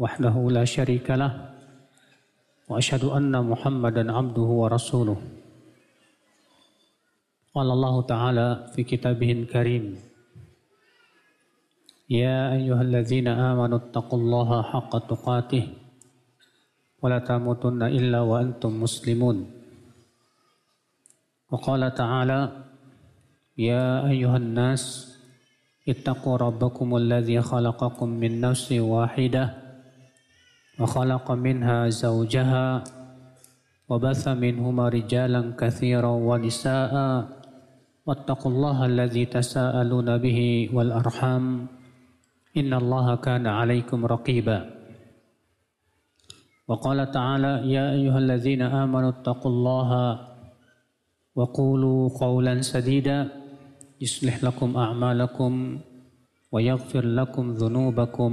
وحده لا شريك له وأشهد أن محمدا عبده ورسوله. قال الله تعالى في كتابه الكريم يا أيها الذين آمنوا اتقوا الله حق تقاته ولا تموتن إلا وأنتم مسلمون. وقال تعالى يا أيها الناس اتقوا ربكم الذي خلقكم من نفس واحدة وخلق منها زوجها وبث منهما رجالا كثيرا ونساء واتقوا الله الذي تساءلون به والأرحام إن الله كان عليكم رقيبا. وقال تعالى يا أيها الذين آمنوا اتقوا الله وقولوا قولا سديدا يصلح لكم أعمالكم ويغفر لكم ذنوبكم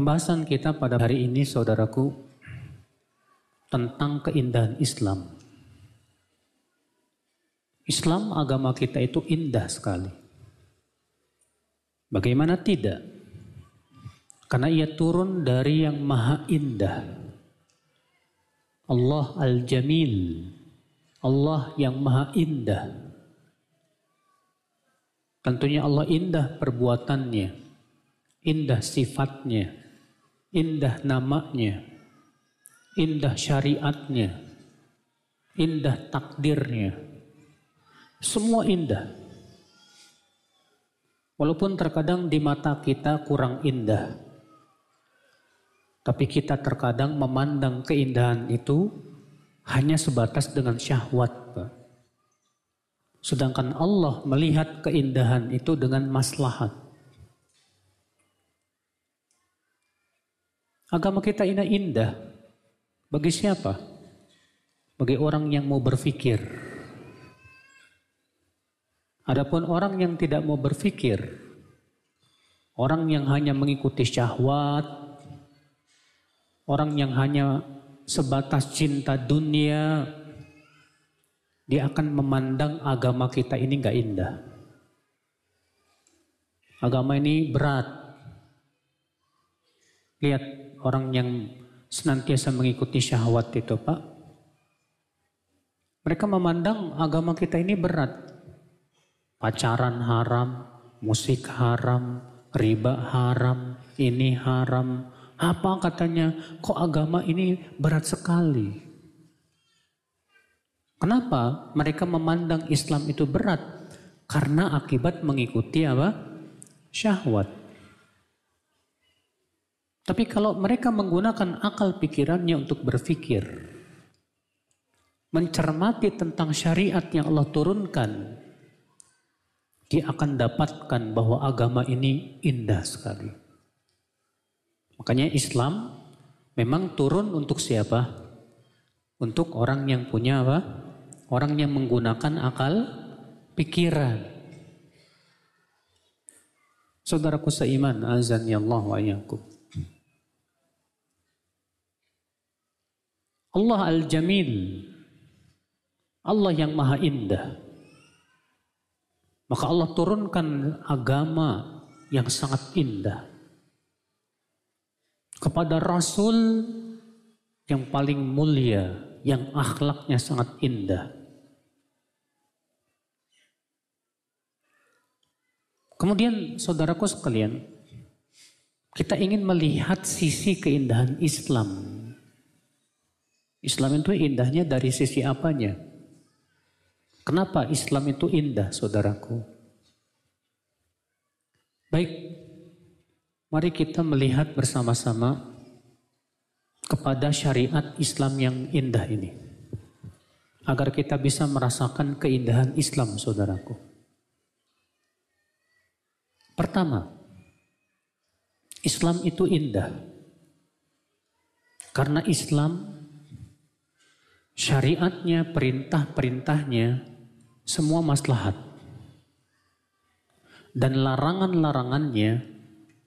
Pembahasan kita pada hari ini saudaraku tentang keindahan Islam. Islam agama kita itu indah sekali. Bagaimana tidak? Karena ia turun dari yang maha indah. Allah Al-Jamil. Allah yang maha indah. Tentunya Allah indah perbuatannya. Indah sifatnya. Indah namanya. Indah syariatnya. Indah takdirnya. Semua indah. Walaupun terkadang di mata kita kurang indah. Tapi kita terkadang memandang keindahan itu hanya sebatas dengan syahwat. Sedangkan Allah melihat keindahan itu dengan maslahat. Agama kita ini indah. Bagi siapa? Bagi orang yang mau berpikir. Adapun orang yang tidak mau berpikir, orang yang hanya mengikuti syahwat, orang yang hanya sebatas cinta dunia, dia akan memandang agama kita ini nggak indah. Agama ini berat. Lihat orang yang senantiasa mengikuti syahwat itu, Pak. Mereka memandang agama kita ini berat pacaran haram, musik haram, riba haram, ini haram. Apa katanya? Kok agama ini berat sekali? Kenapa mereka memandang Islam itu berat? Karena akibat mengikuti apa? Syahwat. Tapi kalau mereka menggunakan akal pikirannya untuk berpikir, mencermati tentang syariat yang Allah turunkan, dia akan dapatkan bahwa agama ini indah sekali. Makanya Islam memang turun untuk siapa? Untuk orang yang punya apa? Orang yang menggunakan akal pikiran. Saudaraku seiman, azan ya Allah wa. Allah Al-Jamil. Allah yang maha indah. Maka Allah turunkan agama yang sangat indah. Kepada Rasul yang paling mulia, yang akhlaknya sangat indah. Kemudian saudaraku sekalian, Kita ingin melihat sisi keindahan Islam. Islam itu indahnya dari sisi apanya? Kenapa Islam itu indah, saudaraku? Baik, mari kita melihat bersama-sama kepada syariat Islam yang indah ini. Agar kita bisa merasakan keindahan Islam, saudaraku. Pertama, Islam itu indah. Karena Islam syariatnya, perintah-perintahnya semua maslahat. Dan larangan-larangannya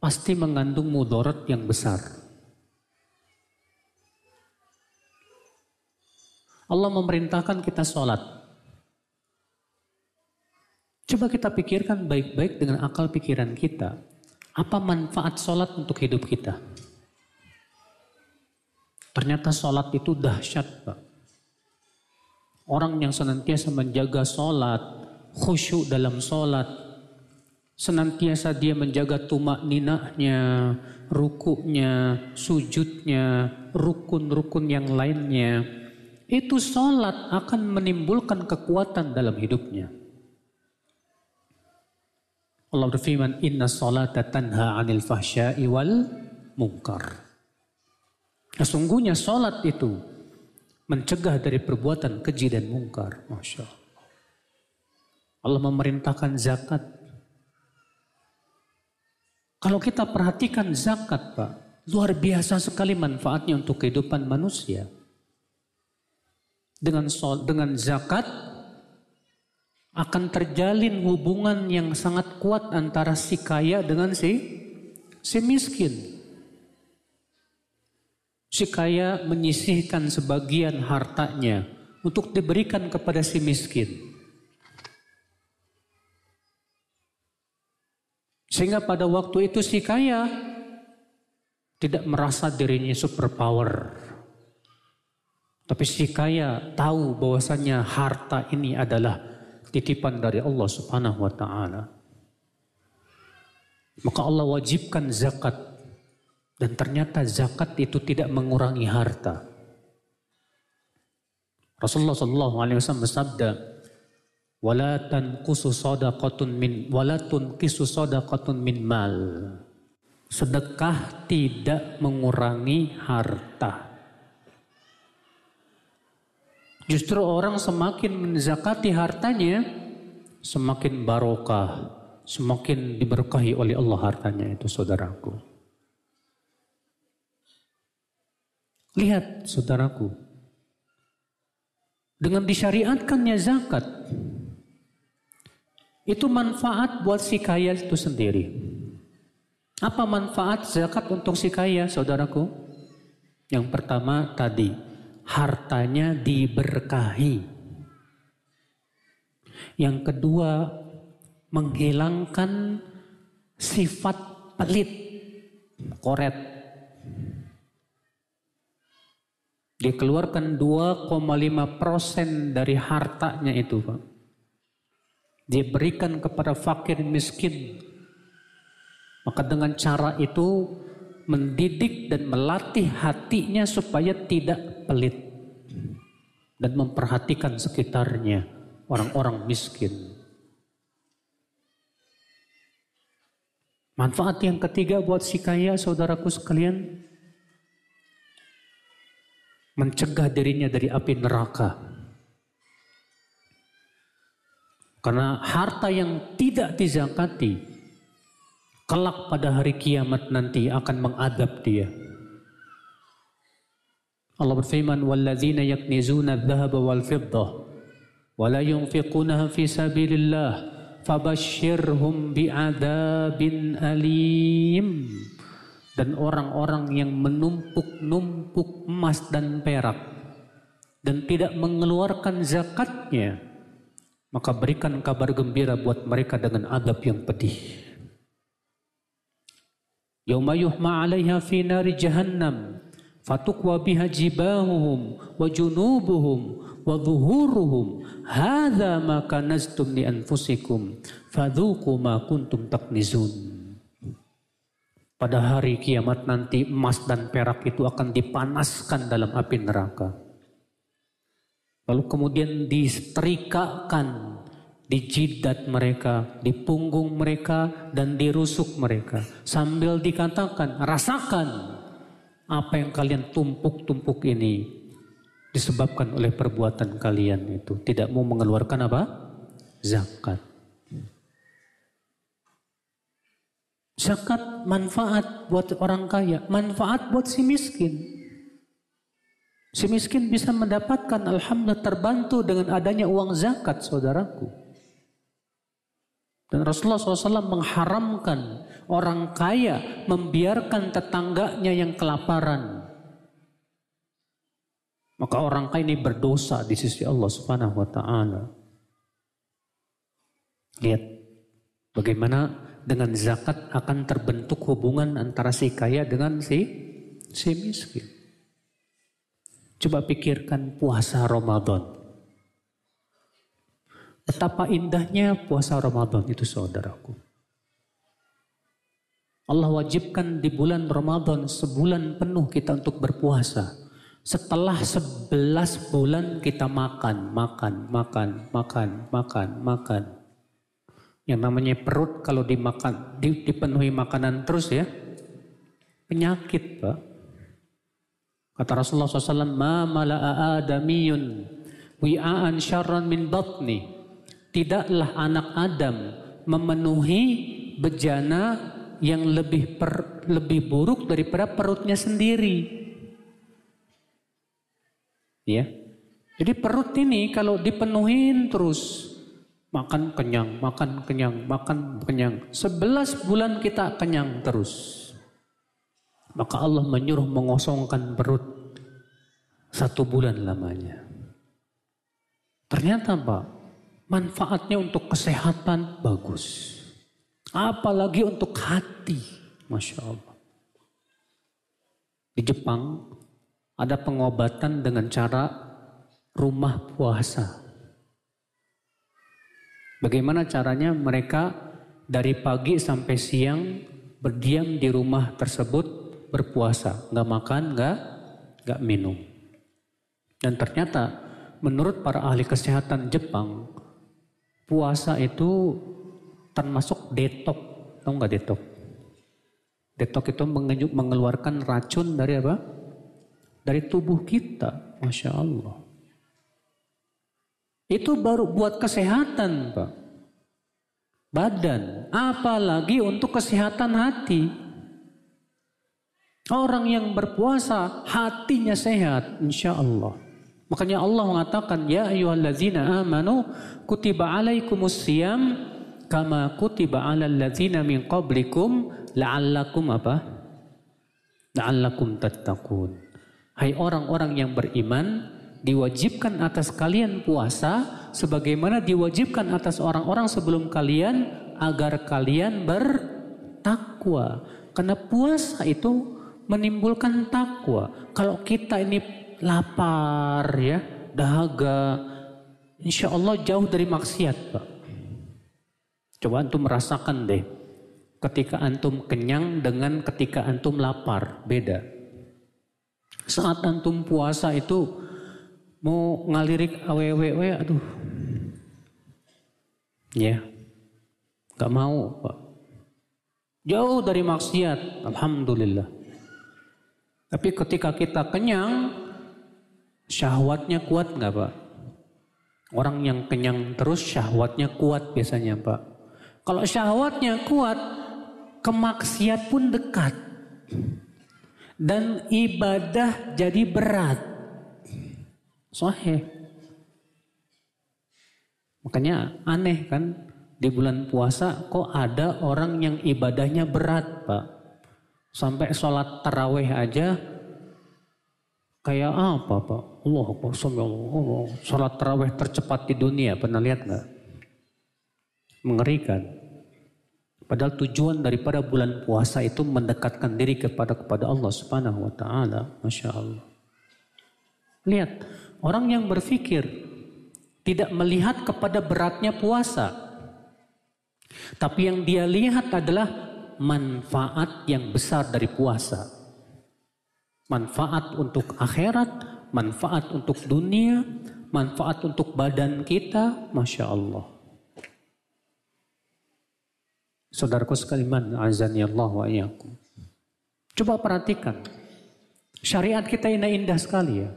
pasti mengandung mudarat yang besar. Allah memerintahkan kita sholat. Coba kita pikirkan baik-baik dengan akal pikiran kita. Apa manfaat sholat untuk hidup kita? Ternyata sholat itu dahsyat, Pak. Orang yang senantiasa menjaga sholat, khusyuk dalam sholat, senantiasa dia menjaga tumak ninahnya, rukuknya, sujudnya, rukun-rukun yang lainnya. Itu sholat akan menimbulkan kekuatan dalam hidupnya. Allah berfirman, Inna salata tanha anil fahsyai wal mungkar. Sesungguhnya salat itu mencegah dari perbuatan keji dan mungkar. Masya Allah. Allah memerintahkan zakat. Kalau kita perhatikan zakat Pak, luar biasa sekali manfaatnya untuk kehidupan manusia. Dengan sol, dengan zakat akan terjalin hubungan yang sangat kuat antara si kaya dengan si si miskin. Si kaya menyisihkan sebagian hartanya untuk diberikan kepada si miskin. Sehingga pada waktu itu si kaya tidak merasa dirinya superpower. Tapi si kaya tahu bahwasanya harta ini adalah titipan dari Allah Subhanahu wa taala. Maka Allah wajibkan zakat dan ternyata zakat itu tidak mengurangi harta. Rasulullah sallallahu alaihi wasallam bersabda, "Wala tanqusu sadaqatun min wala tunqisu sadaqatun min mal." Sedekah tidak mengurangi harta. Justru orang semakin menzakati hartanya, semakin barokah, semakin diberkahi oleh Allah hartanya itu saudaraku. Lihat saudaraku, dengan disyariatkannya zakat, itu manfaat buat si kaya itu sendiri. Apa manfaat zakat untuk si kaya saudaraku? Yang pertama tadi, hartanya diberkahi. Yang kedua, menghilangkan sifat pelit, koret. Dikeluarkan 2,5 persen dari hartanya itu, Pak. Diberikan kepada fakir miskin. Maka dengan cara itu mendidik dan melatih hatinya supaya tidak pelit dan memperhatikan sekitarnya orang-orang miskin. Manfaat yang ketiga buat si kaya saudaraku sekalian mencegah dirinya dari api neraka. Karena harta yang tidak dizakati kelak pada hari kiamat nanti akan mengadab dia. Allah berfirman, "Walladzina yaknizuna adh-dhahaba wal fiddah wa la yunfiqunaha fi sabilillah fabashshirhum bi'adzabin alim." Dan orang-orang yang menumpuk-numpuk emas dan perak dan tidak mengeluarkan zakatnya, maka berikan kabar gembira buat mereka dengan adab yang pedih. Yauma yuhma 'alaiha fi nari jahannam fatukwa biha jibahuhum wa junubuhum wa dhuhuruhum hadza ma kanaztum li anfusikum fadhuqu ma kuntum taknizun pada hari kiamat nanti emas dan perak itu akan dipanaskan dalam api neraka. Lalu kemudian disetrikakan di jidat mereka, di punggung mereka, dan di rusuk mereka. Sambil dikatakan, rasakan apa yang kalian tumpuk-tumpuk ini disebabkan oleh perbuatan kalian itu. Tidak mau mengeluarkan apa? Zakat. Zakat manfaat buat orang kaya, manfaat buat si miskin. Si miskin bisa mendapatkan alhamdulillah terbantu dengan adanya uang zakat saudaraku. Dan Rasulullah SAW mengharamkan orang kaya membiarkan tetangganya yang kelaparan. Maka orang kaya ini berdosa di sisi Allah Subhanahu wa taala. Lihat bagaimana dengan zakat akan terbentuk hubungan antara si kaya dengan si si miskin. Coba pikirkan puasa Ramadan. Betapa indahnya puasa Ramadan itu saudaraku. Allah wajibkan di bulan Ramadan sebulan penuh kita untuk berpuasa. Setelah sebelas bulan kita makan, makan, makan, makan, makan, makan. Yang namanya perut kalau dimakan, dipenuhi makanan terus ya, penyakit pak. Kata Rasulullah SAW, Ma mala'a adamiyun wi'aan syarran min batni tidaklah anak Adam memenuhi bejana yang lebih per, lebih buruk daripada perutnya sendiri. Ya. Jadi perut ini kalau dipenuhin terus makan kenyang, makan kenyang, makan kenyang. Sebelas bulan kita kenyang terus. Maka Allah menyuruh mengosongkan perut satu bulan lamanya. Ternyata Pak, manfaatnya untuk kesehatan bagus. Apalagi untuk hati. Masya Allah. Di Jepang ada pengobatan dengan cara rumah puasa. Bagaimana caranya mereka dari pagi sampai siang berdiam di rumah tersebut berpuasa. Nggak makan, nggak, nggak minum. Dan ternyata menurut para ahli kesehatan Jepang, puasa itu termasuk detok, tahu nggak detok? Detok itu mengeluarkan racun dari apa? Dari tubuh kita, masya Allah. Itu baru buat kesehatan, pak. Badan, apalagi untuk kesehatan hati. Orang yang berpuasa hatinya sehat, insya Allah. Makanya Allah mengatakan, Ya ayyuhallazina amanu kutiba alaikumus siyam kama kutiba alal ladzina min qablikum la'allakum apa? La'allakum tattaqun. Hai orang-orang yang beriman, diwajibkan atas kalian puasa sebagaimana diwajibkan atas orang-orang sebelum kalian agar kalian bertakwa. Karena puasa itu menimbulkan takwa. Kalau kita ini lapar ya, dahaga, insya Allah jauh dari maksiat Pak. Coba antum merasakan deh, ketika antum kenyang dengan ketika antum lapar, beda. Saat antum puasa itu mau ngalirik awewe, aduh, ya, gak mau Pak. Jauh dari maksiat, Alhamdulillah. Tapi ketika kita kenyang, Syahwatnya kuat nggak Pak? Orang yang kenyang terus syahwatnya kuat biasanya Pak. Kalau syahwatnya kuat, kemaksiat pun dekat. Dan ibadah jadi berat. Sohe. Makanya aneh kan di bulan puasa kok ada orang yang ibadahnya berat Pak. Sampai sholat taraweh aja Kayak apa Pak? Allah Allah. Salat tarawih tercepat di dunia, pernah lihat nggak? Mengerikan. Padahal tujuan daripada bulan puasa itu mendekatkan diri kepada kepada Allah Subhanahu wa taala. Masya Allah. Lihat, orang yang berpikir tidak melihat kepada beratnya puasa. Tapi yang dia lihat adalah manfaat yang besar dari puasa. Manfaat untuk akhirat, manfaat untuk dunia, manfaat untuk badan kita, Masya Allah. Saudaraku sekalian, azan ya Allah wa iyakum. Coba perhatikan, syariat kita ini indah sekali ya.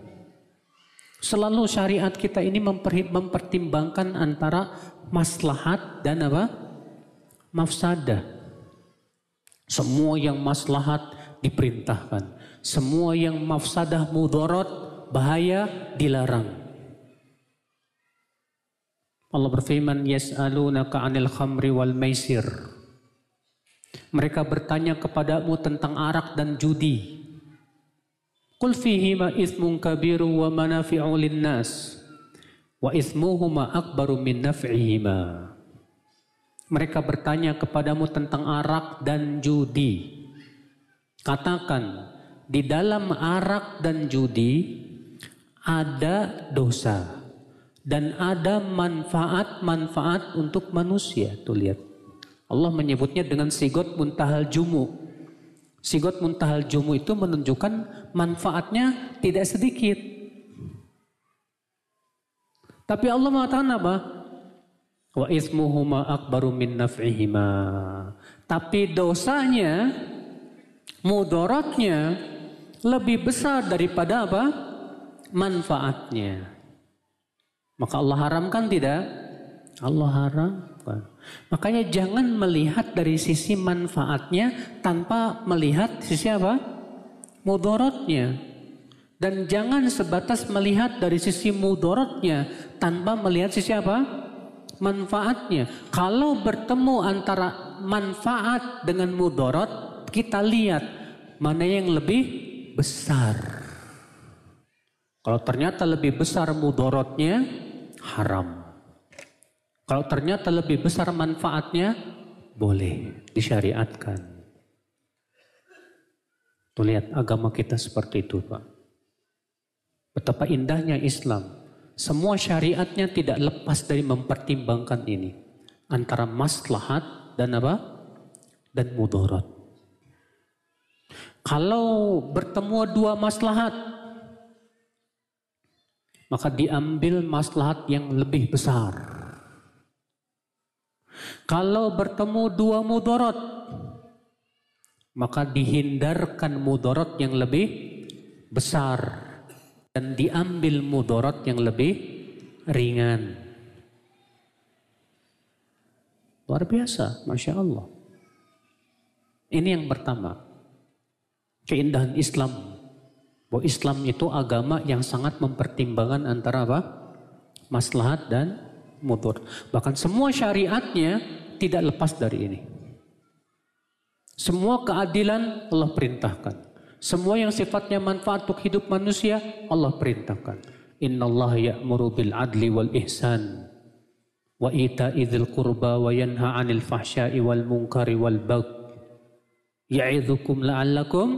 Selalu syariat kita ini mempertimbangkan antara maslahat dan apa? Mafsadah. Semua yang maslahat diperintahkan. Semua yang mafsadah mudorot, bahaya dilarang. Allah berfirman, Yas'alunaka anil khamri wal maisir. Mereka bertanya kepadamu tentang arak dan judi. Qul fihima ithmun kabiru wa manafi'u linnas. Wa ithmuhuma akbaru min naf'ihima. Mereka bertanya kepadamu tentang arak dan judi. Katakan, di dalam arak dan judi ada dosa dan ada manfaat-manfaat untuk manusia. Tuh lihat. Allah menyebutnya dengan sigot muntahal jumu. Sigot muntahal jumu itu menunjukkan manfaatnya tidak sedikit. Tapi Allah mengatakan apa? Wa ismuhuma akbaru min naf'ihima. Tapi dosanya, mudorotnya lebih besar daripada apa? Manfaatnya. Maka Allah haramkan tidak? Allah haramkan. Makanya jangan melihat dari sisi manfaatnya tanpa melihat sisi apa? Mudorotnya. Dan jangan sebatas melihat dari sisi mudorotnya tanpa melihat sisi apa? Manfaatnya. Kalau bertemu antara manfaat dengan mudorot, kita lihat mana yang lebih besar. Kalau ternyata lebih besar mudorotnya, haram. Kalau ternyata lebih besar manfaatnya, boleh disyariatkan. Tuh lihat agama kita seperti itu Pak. Betapa indahnya Islam. Semua syariatnya tidak lepas dari mempertimbangkan ini. Antara maslahat dan apa? Dan mudarat. Kalau bertemu dua maslahat, maka diambil maslahat yang lebih besar. Kalau bertemu dua mudorot, maka dihindarkan mudorot yang lebih besar dan diambil mudorot yang lebih ringan. Luar biasa, Masya Allah. Ini yang pertama. Keindahan Islam bahwa Islam itu agama yang sangat mempertimbangkan antara apa? Maslahat dan mudur. Bahkan semua syariatnya tidak lepas dari ini. Semua keadilan Allah perintahkan. Semua yang sifatnya manfaat untuk hidup manusia Allah perintahkan. Inna Allah ya'muru bil adli wal ihsan wa ita'idhil qurba wa yanha 'anil fahsya'i wal munkari wal bagh ya'idzukum la'allakum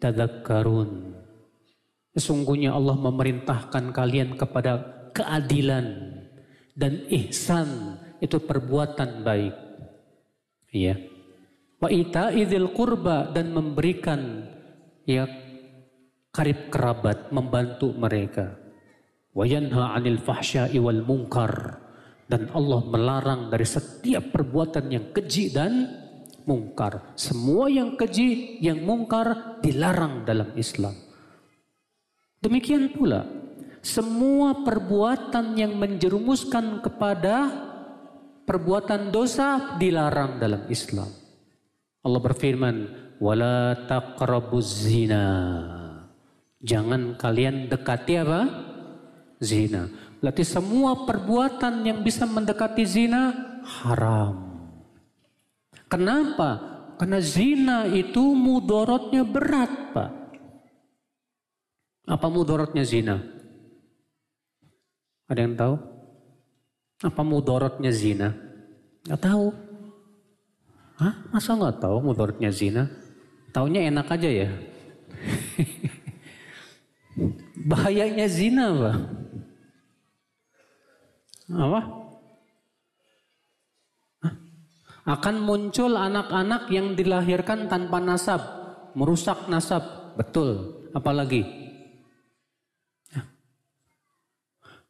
tadhakkarun. Sesungguhnya Allah memerintahkan kalian kepada keadilan dan ihsan itu perbuatan baik. Ya. Wa ita'idil kurba dan memberikan ya karib kerabat membantu mereka. Wa yanha 'anil fahsya'i wal munkar dan Allah melarang dari setiap perbuatan yang keji dan mungkar. Semua yang keji, yang mungkar dilarang dalam Islam. Demikian pula semua perbuatan yang menjerumuskan kepada perbuatan dosa dilarang dalam Islam. Allah berfirman, "Wala taqrabuz zina." Jangan kalian dekati apa? Zina. Berarti semua perbuatan yang bisa mendekati zina haram. Kenapa? Karena zina itu mudorotnya berat, Pak. Apa mudorotnya zina? Ada yang tahu? Apa mudorotnya zina? Gak tahu. Hah? Masa gak tahu mudorotnya zina? Taunya enak aja ya. Bahayanya zina apa? Apa? Hah? Akan muncul anak-anak yang dilahirkan tanpa nasab, merusak nasab. Betul. Apalagi?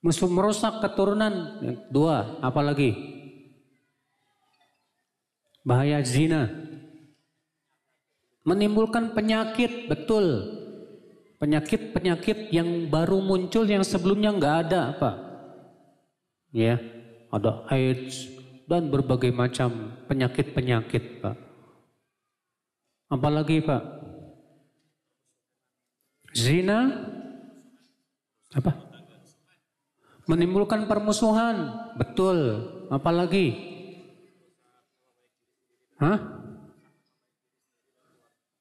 Musuh merusak keturunan. Dua, apalagi? Bahaya zina. Menimbulkan penyakit, betul. Penyakit-penyakit yang baru muncul yang sebelumnya nggak ada, Pak. Ya, ada AIDS dan berbagai macam penyakit-penyakit, Pak. Apalagi, Pak? Zina apa? Menimbulkan permusuhan, betul. Apalagi? Hah?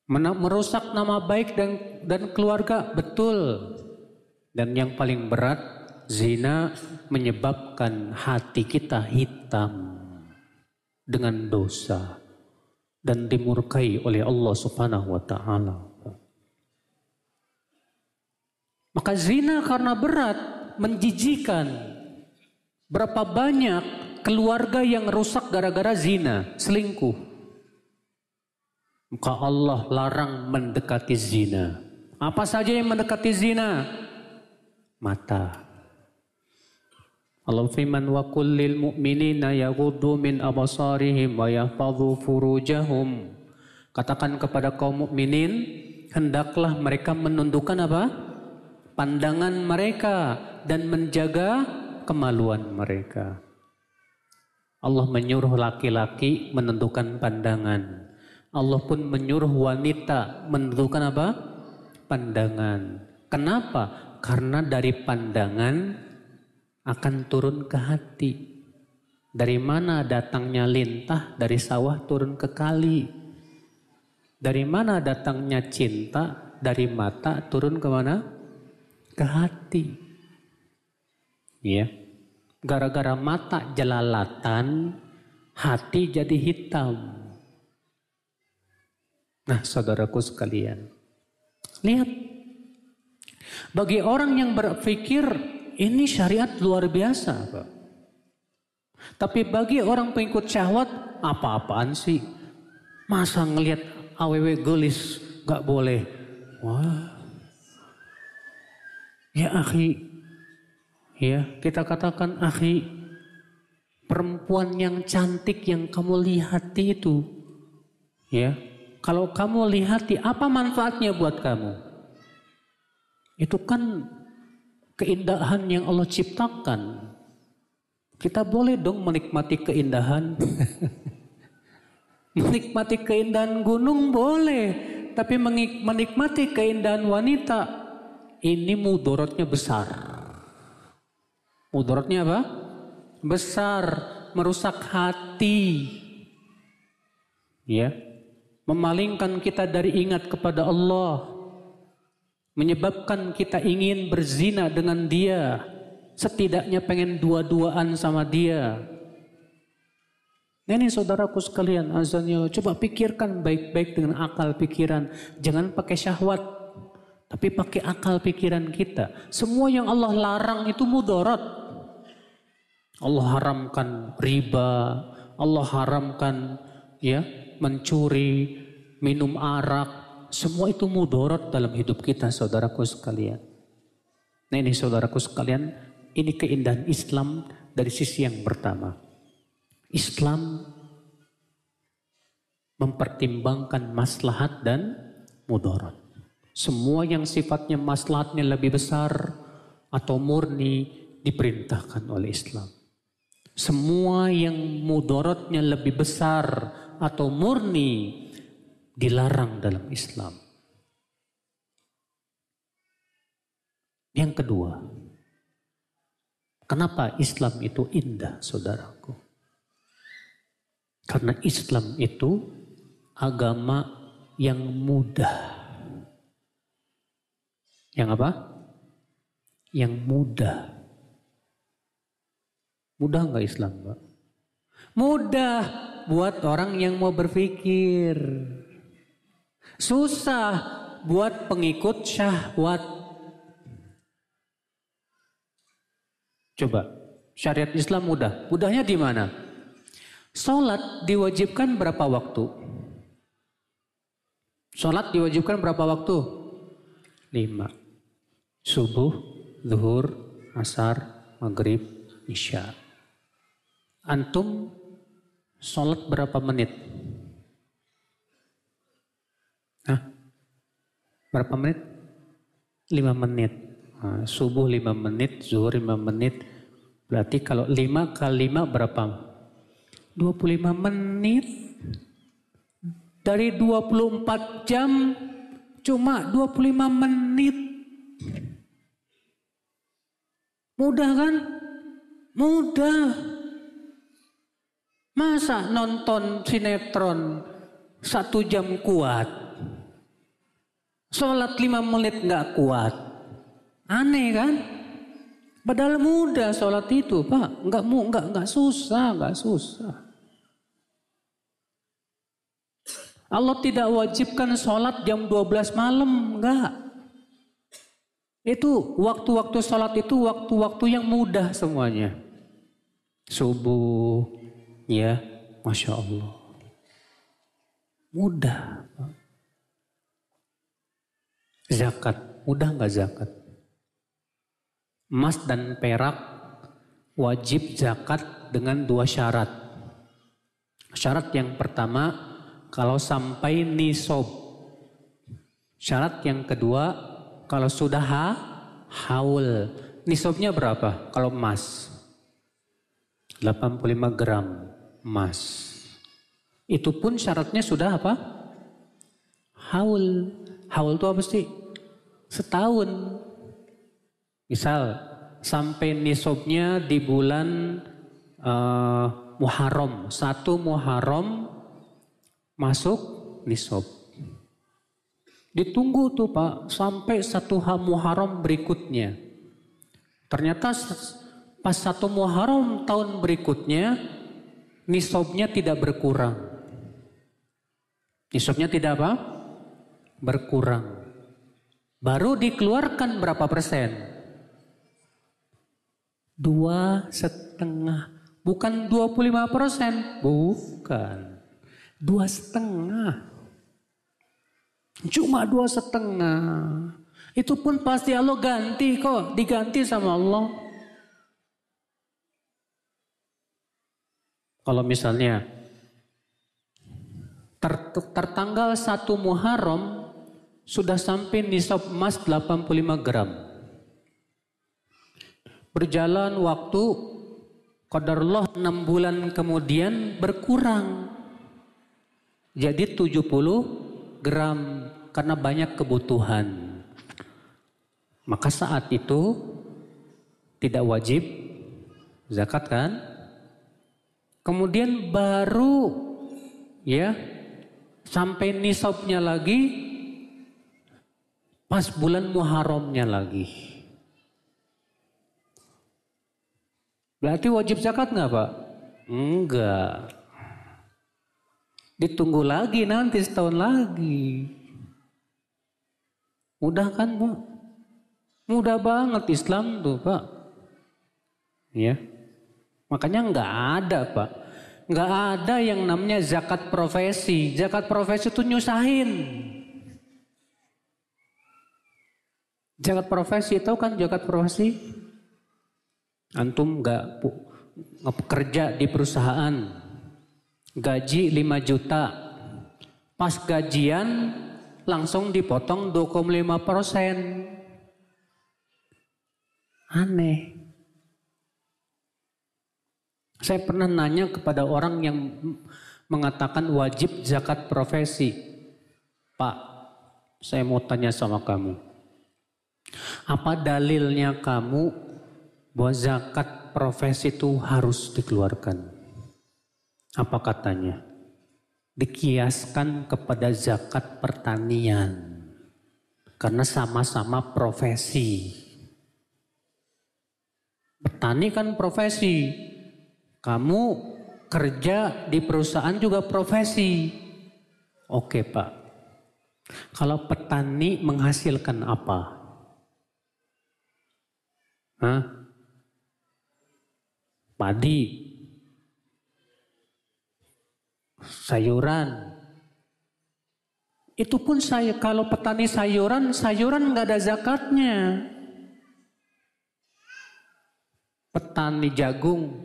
merusak nama baik dan dan keluarga betul dan yang paling berat zina menyebabkan hati kita hitam dengan dosa dan dimurkai oleh Allah Subhanahu wa taala. Maka zina karena berat menjijikan. Berapa banyak keluarga yang rusak gara-gara zina, selingkuh. Maka Allah larang mendekati zina. Apa saja yang mendekati zina? Mata. Allah firman wa kullil mu'minina yaghuddu min abasarihim wa yahfadhu furujahum. Katakan kepada kaum mukminin, hendaklah mereka menundukkan apa? Pandangan mereka dan menjaga kemaluan mereka. Allah menyuruh laki-laki menundukkan pandangan. Allah pun menyuruh wanita menentukan apa? Pandangan. Kenapa? Karena dari pandangan akan turun ke hati. Dari mana datangnya lintah? Dari sawah turun ke kali. Dari mana datangnya cinta? Dari mata turun ke mana? Ke hati. Ya. Gara-gara mata jelalatan, hati jadi hitam. Nah, saudaraku sekalian, lihat. Bagi orang yang berpikir ini syariat luar biasa, Pak. Tapi bagi orang pengikut syahwat, apa-apaan sih? Masa ngelihat awewe gelis gak boleh? Wah. Ya akhi, ya kita katakan akhi, perempuan yang cantik yang kamu lihat itu, ya kalau kamu lihat apa manfaatnya buat kamu? Itu kan keindahan yang Allah ciptakan. Kita boleh dong menikmati keindahan. menikmati keindahan gunung boleh, tapi menikmati keindahan wanita ini mudorotnya besar. Mudorotnya apa? Besar, merusak hati. Ya memalingkan kita dari ingat kepada Allah, menyebabkan kita ingin berzina dengan dia, setidaknya pengen dua-duaan sama dia. Ini saudaraku sekalian, azannya coba pikirkan baik-baik dengan akal pikiran, jangan pakai syahwat, tapi pakai akal pikiran kita. Semua yang Allah larang itu mudarat. Allah haramkan riba, Allah haramkan ya mencuri, minum arak, semua itu mudorot dalam hidup kita saudaraku sekalian. Nah ini saudaraku sekalian, ini keindahan Islam dari sisi yang pertama. Islam mempertimbangkan maslahat dan mudorot. Semua yang sifatnya maslahatnya lebih besar atau murni diperintahkan oleh Islam. Semua yang mudorotnya lebih besar atau murni dilarang dalam Islam. Yang kedua, kenapa Islam itu indah, saudaraku? Karena Islam itu agama yang mudah. Yang apa? Yang mudah. Mudah nggak Islam, Pak? Mudah buat orang yang mau berpikir. Susah buat pengikut syahwat. Coba, syariat Islam mudah. Mudahnya di mana? Sholat diwajibkan berapa waktu? Sholat diwajibkan berapa waktu? Lima. Subuh, zuhur, asar, maghrib, isya. Antum sholat berapa menit? Hah? Berapa menit? Lima menit. Nah, subuh lima menit, zuhur lima menit. Berarti kalau lima kali lima berapa? 25 menit dari 24 jam cuma 25 menit. Mudah kan? Mudah. Masa nonton sinetron satu jam kuat? Sholat lima menit nggak kuat? Aneh kan? Padahal mudah sholat itu, Pak. Nggak mu, nggak nggak susah, nggak susah. Allah tidak wajibkan sholat jam 12 malam, enggak. Itu waktu-waktu sholat itu waktu-waktu yang mudah semuanya. Subuh, ya, Masya Allah. Mudah. Zakat, mudah nggak zakat? Emas dan perak wajib zakat dengan dua syarat. Syarat yang pertama, kalau sampai nisob. Syarat yang kedua, kalau sudah ha, haul. Nisobnya berapa kalau emas? 85 gram emas. Itu pun syaratnya sudah apa? Haul. Haul itu apa sih? Setahun. Misal, sampai nisobnya di bulan uh, Muharram. Satu Muharram masuk nisab. Ditunggu tuh Pak sampai satu Muharram berikutnya. Ternyata pas satu Muharram tahun berikutnya nisabnya tidak berkurang. Nisabnya tidak apa? Berkurang. Baru dikeluarkan berapa persen? Dua setengah. Bukan 25 persen. Bukan. Dua setengah. Cuma dua setengah. Itu pun pasti Allah ganti kok. Diganti sama Allah. Kalau misalnya ter, tertanggal satu Muharram sudah sampai nisab emas 85 gram. Berjalan waktu Qadarullah 6 bulan kemudian berkurang jadi 70 gram karena banyak kebutuhan. Maka saat itu tidak wajib zakat kan? Kemudian baru ya sampai nisabnya lagi pas bulan Muharramnya lagi. Berarti wajib zakat nggak pak? Enggak. Ditunggu lagi nanti setahun lagi. Mudah kan Pak? Mudah banget Islam tuh Pak. Ya. Makanya nggak ada Pak. Nggak ada yang namanya zakat profesi. Zakat profesi itu nyusahin. Zakat profesi itu kan zakat profesi. Antum nggak kerja di perusahaan gaji 5 juta. Pas gajian langsung dipotong 2,5 persen. Aneh. Saya pernah nanya kepada orang yang mengatakan wajib zakat profesi. Pak, saya mau tanya sama kamu. Apa dalilnya kamu bahwa zakat profesi itu harus dikeluarkan? Apa katanya? Dikiaskan kepada zakat pertanian. Karena sama-sama profesi. Petani kan profesi. Kamu kerja di perusahaan juga profesi. Oke Pak. Kalau petani menghasilkan apa? Hah? Padi, sayuran. Itu pun saya kalau petani sayuran, sayuran nggak ada zakatnya. Petani jagung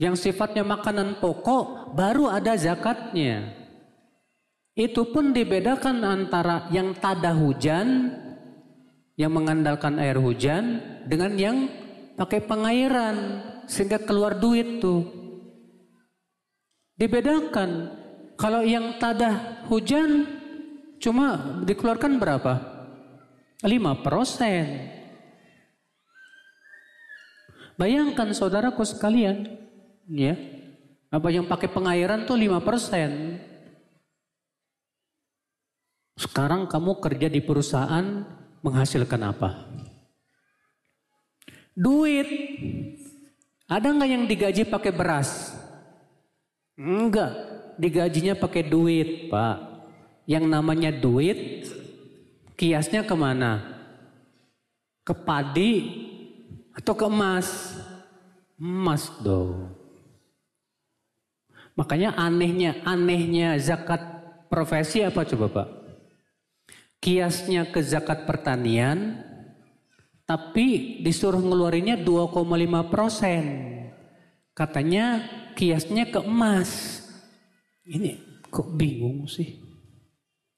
yang sifatnya makanan pokok baru ada zakatnya. Itu pun dibedakan antara yang tada hujan, yang mengandalkan air hujan, dengan yang pakai pengairan sehingga keluar duit tuh. Dibedakan. Kalau yang tada hujan cuma dikeluarkan berapa? 5 persen. Bayangkan saudaraku sekalian, ya, apa yang pakai pengairan tuh 5 persen. Sekarang kamu kerja di perusahaan menghasilkan apa? Duit. Ada nggak yang digaji pakai beras? Enggak, digajinya pakai duit, Pak. Yang namanya duit, kiasnya ke mana? Ke padi atau ke emas? Emas dong. Makanya anehnya, anehnya zakat profesi apa coba Pak? Kiasnya ke zakat pertanian, tapi disuruh ngeluarinnya 2,5 persen. Katanya kiasnya ke emas. Ini kok bingung sih.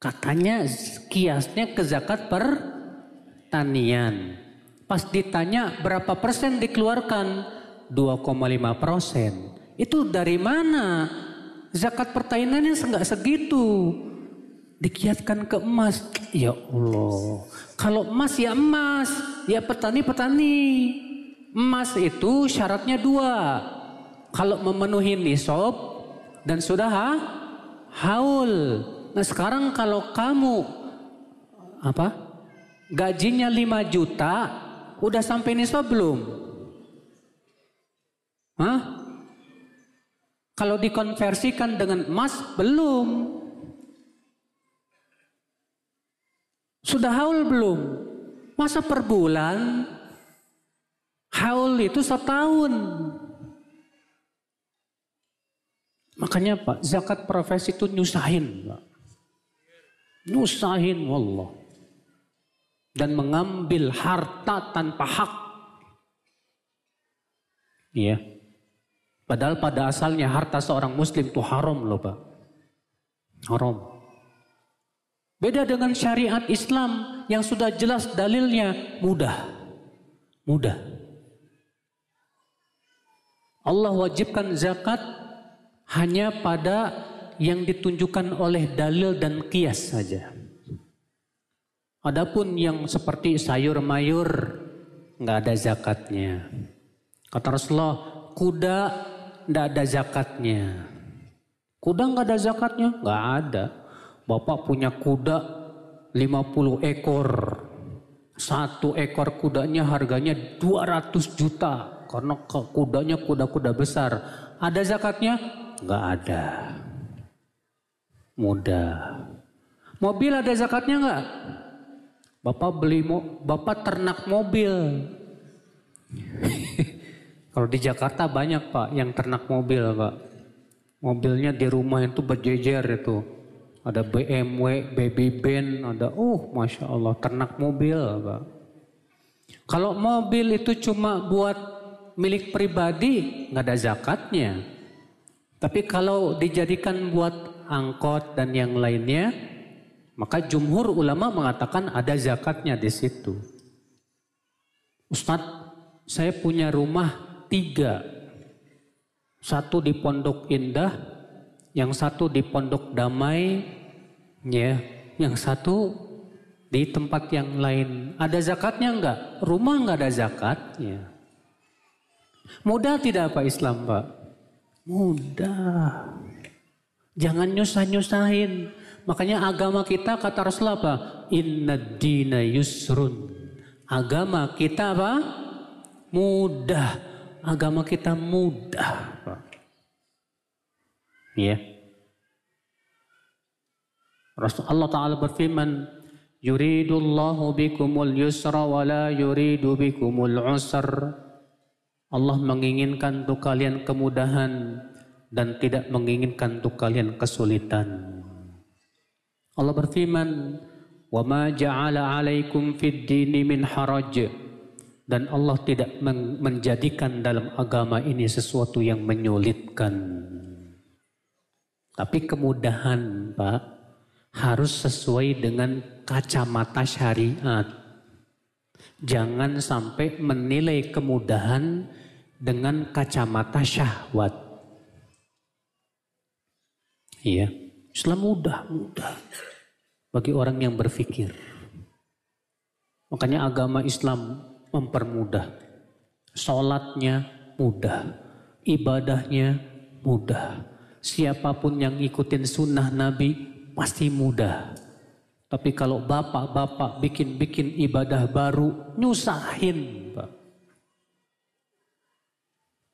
Katanya kiasnya ke zakat pertanian. Pas ditanya berapa persen dikeluarkan? 2,5 persen. Itu dari mana? Zakat pertaniannya enggak segitu. Dikiatkan ke emas. Ya Allah. Kalau emas ya emas, ya petani-petani. Emas itu syaratnya dua. Kalau memenuhi nisab dan sudah ha? haul. Nah sekarang kalau kamu apa? Gajinya 5 juta, udah sampai nisab belum? Hah? Kalau dikonversikan dengan emas belum. Sudah haul belum? Masa per bulan? Haul itu setahun. Makanya Pak, zakat profesi itu nyusahin Pak. Nyusahin wallah. Dan mengambil harta tanpa hak. Iya. Padahal pada asalnya harta seorang muslim itu haram loh Pak. Haram. Beda dengan syariat Islam yang sudah jelas dalilnya mudah. Mudah. Allah wajibkan zakat hanya pada yang ditunjukkan oleh dalil dan kias saja. Adapun yang seperti sayur mayur nggak ada zakatnya. Kata Rasulullah, kuda nggak ada zakatnya. Kuda nggak ada zakatnya? Nggak ada. Bapak punya kuda 50 ekor. Satu ekor kudanya harganya 200 juta. Karena kudanya kuda-kuda besar. Ada zakatnya? Enggak ada. Mudah. Mobil ada zakatnya enggak? Bapak beli, bapak ternak mobil. Kalau di Jakarta banyak pak yang ternak mobil pak. Mobilnya di rumah itu berjejer itu ada BMW, baby band, ada oh masya Allah ternak mobil, pak. Kalau mobil itu cuma buat milik pribadi, nggak ada zakatnya. Tapi kalau dijadikan buat angkot dan yang lainnya, maka jumhur ulama mengatakan ada zakatnya di situ. Ustadz, saya punya rumah tiga. Satu di Pondok Indah, yang satu di Pondok Damai, ya, yang satu di tempat yang lain. Ada zakatnya enggak? Rumah enggak ada zakatnya. Mudah tidak Pak Islam Pak? Mudah. Jangan nyusah-nyusahin. Makanya agama kita kata Rasulullah apa? Inna dina yusrun. Agama kita apa? Mudah. Agama kita mudah. Ya. Rasul Allah Ta'ala berfirman, Yuridullahu bikumul yusra wa la yuridu bikumul usr. Allah menginginkan untuk kalian kemudahan dan tidak menginginkan untuk kalian kesulitan. Allah berfirman, "Wa ma ja'ala 'alaikum fid dini min haraj." Dan Allah tidak menjadikan dalam agama ini sesuatu yang menyulitkan. Tapi kemudahan, Pak, harus sesuai dengan kacamata syariat. Jangan sampai menilai kemudahan dengan kacamata syahwat. Iya, Islam mudah, mudah bagi orang yang berpikir. Makanya agama Islam mempermudah. Sholatnya mudah, ibadahnya mudah. Siapa pun yang ikutin sunnah Nabi pasti mudah. Tapi kalau bapak-bapak bikin-bikin ibadah baru, nyusahin.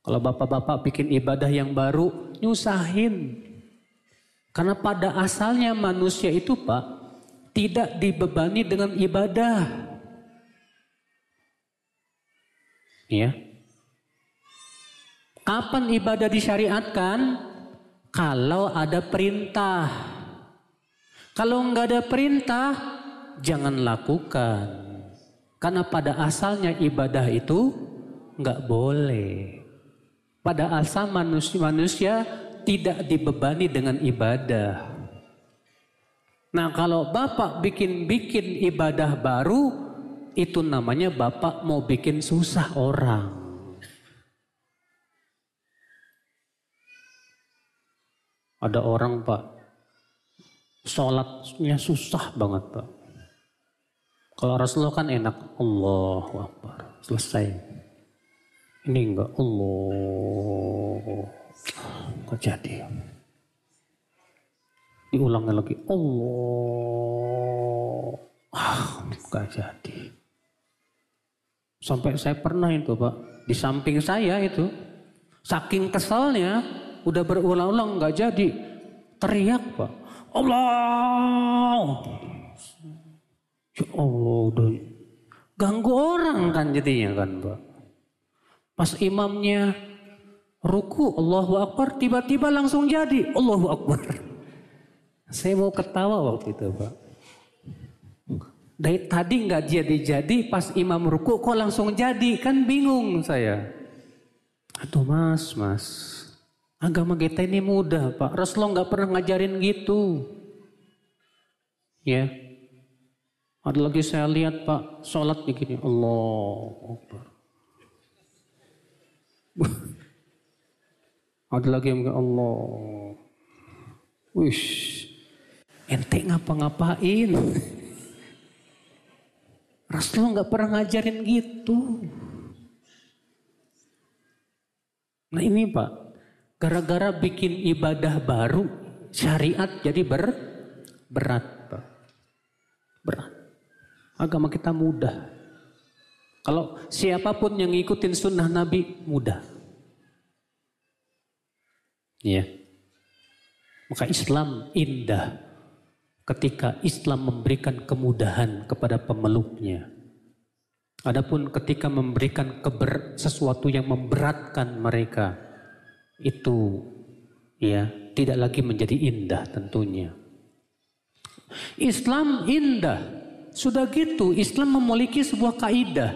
Kalau bapak-bapak bikin ibadah yang baru, nyusahin. Karena pada asalnya manusia itu Pak, tidak dibebani dengan ibadah. Ya. Kapan ibadah disyariatkan? Kalau ada perintah. Kalau nggak ada perintah, jangan lakukan. Karena pada asalnya ibadah itu nggak boleh. Pada asal manusia, manusia tidak dibebani dengan ibadah. Nah kalau Bapak bikin-bikin ibadah baru, itu namanya Bapak mau bikin susah orang. Ada orang Pak, sholatnya susah banget Pak. Kalau Rasulullah kan enak, Allah Akbar, selesai. Ini enggak Allah Kok jadi? Diulangnya lagi. Allah. Ah, gak jadi. Sampai saya pernah itu Pak. Di samping saya itu. Saking keselnya. Udah berulang-ulang gak jadi. Teriak Pak. Allah. Ya Allah udah. Ganggu orang kan jadinya kan Pak. Pas imamnya ruku Allahu Akbar tiba-tiba langsung jadi Allahu Akbar. Saya mau ketawa waktu itu Pak. Dari tadi nggak jadi-jadi pas imam ruku kok langsung jadi kan bingung saya. Aduh mas, mas. Agama kita ini mudah Pak. Rasulullah nggak pernah ngajarin gitu. Ya. Ada lagi saya lihat Pak, sholat begini. Allah Akbar. Ada lagi yang Allah. Wish. Ente ngapa-ngapain? Rasulullah nggak pernah ngajarin gitu. Nah ini Pak, gara-gara bikin ibadah baru, syariat jadi ber, berat Pak. Berat. Agama kita mudah. Kalau siapa pun yang ngikutin sunnah Nabi, mudah. Ya. Maka Islam indah ketika Islam memberikan kemudahan kepada pemeluknya. Adapun ketika memberikan keber, sesuatu yang memberatkan mereka itu ya tidak lagi menjadi indah tentunya. Islam indah. Sudah gitu Islam memiliki sebuah kaidah.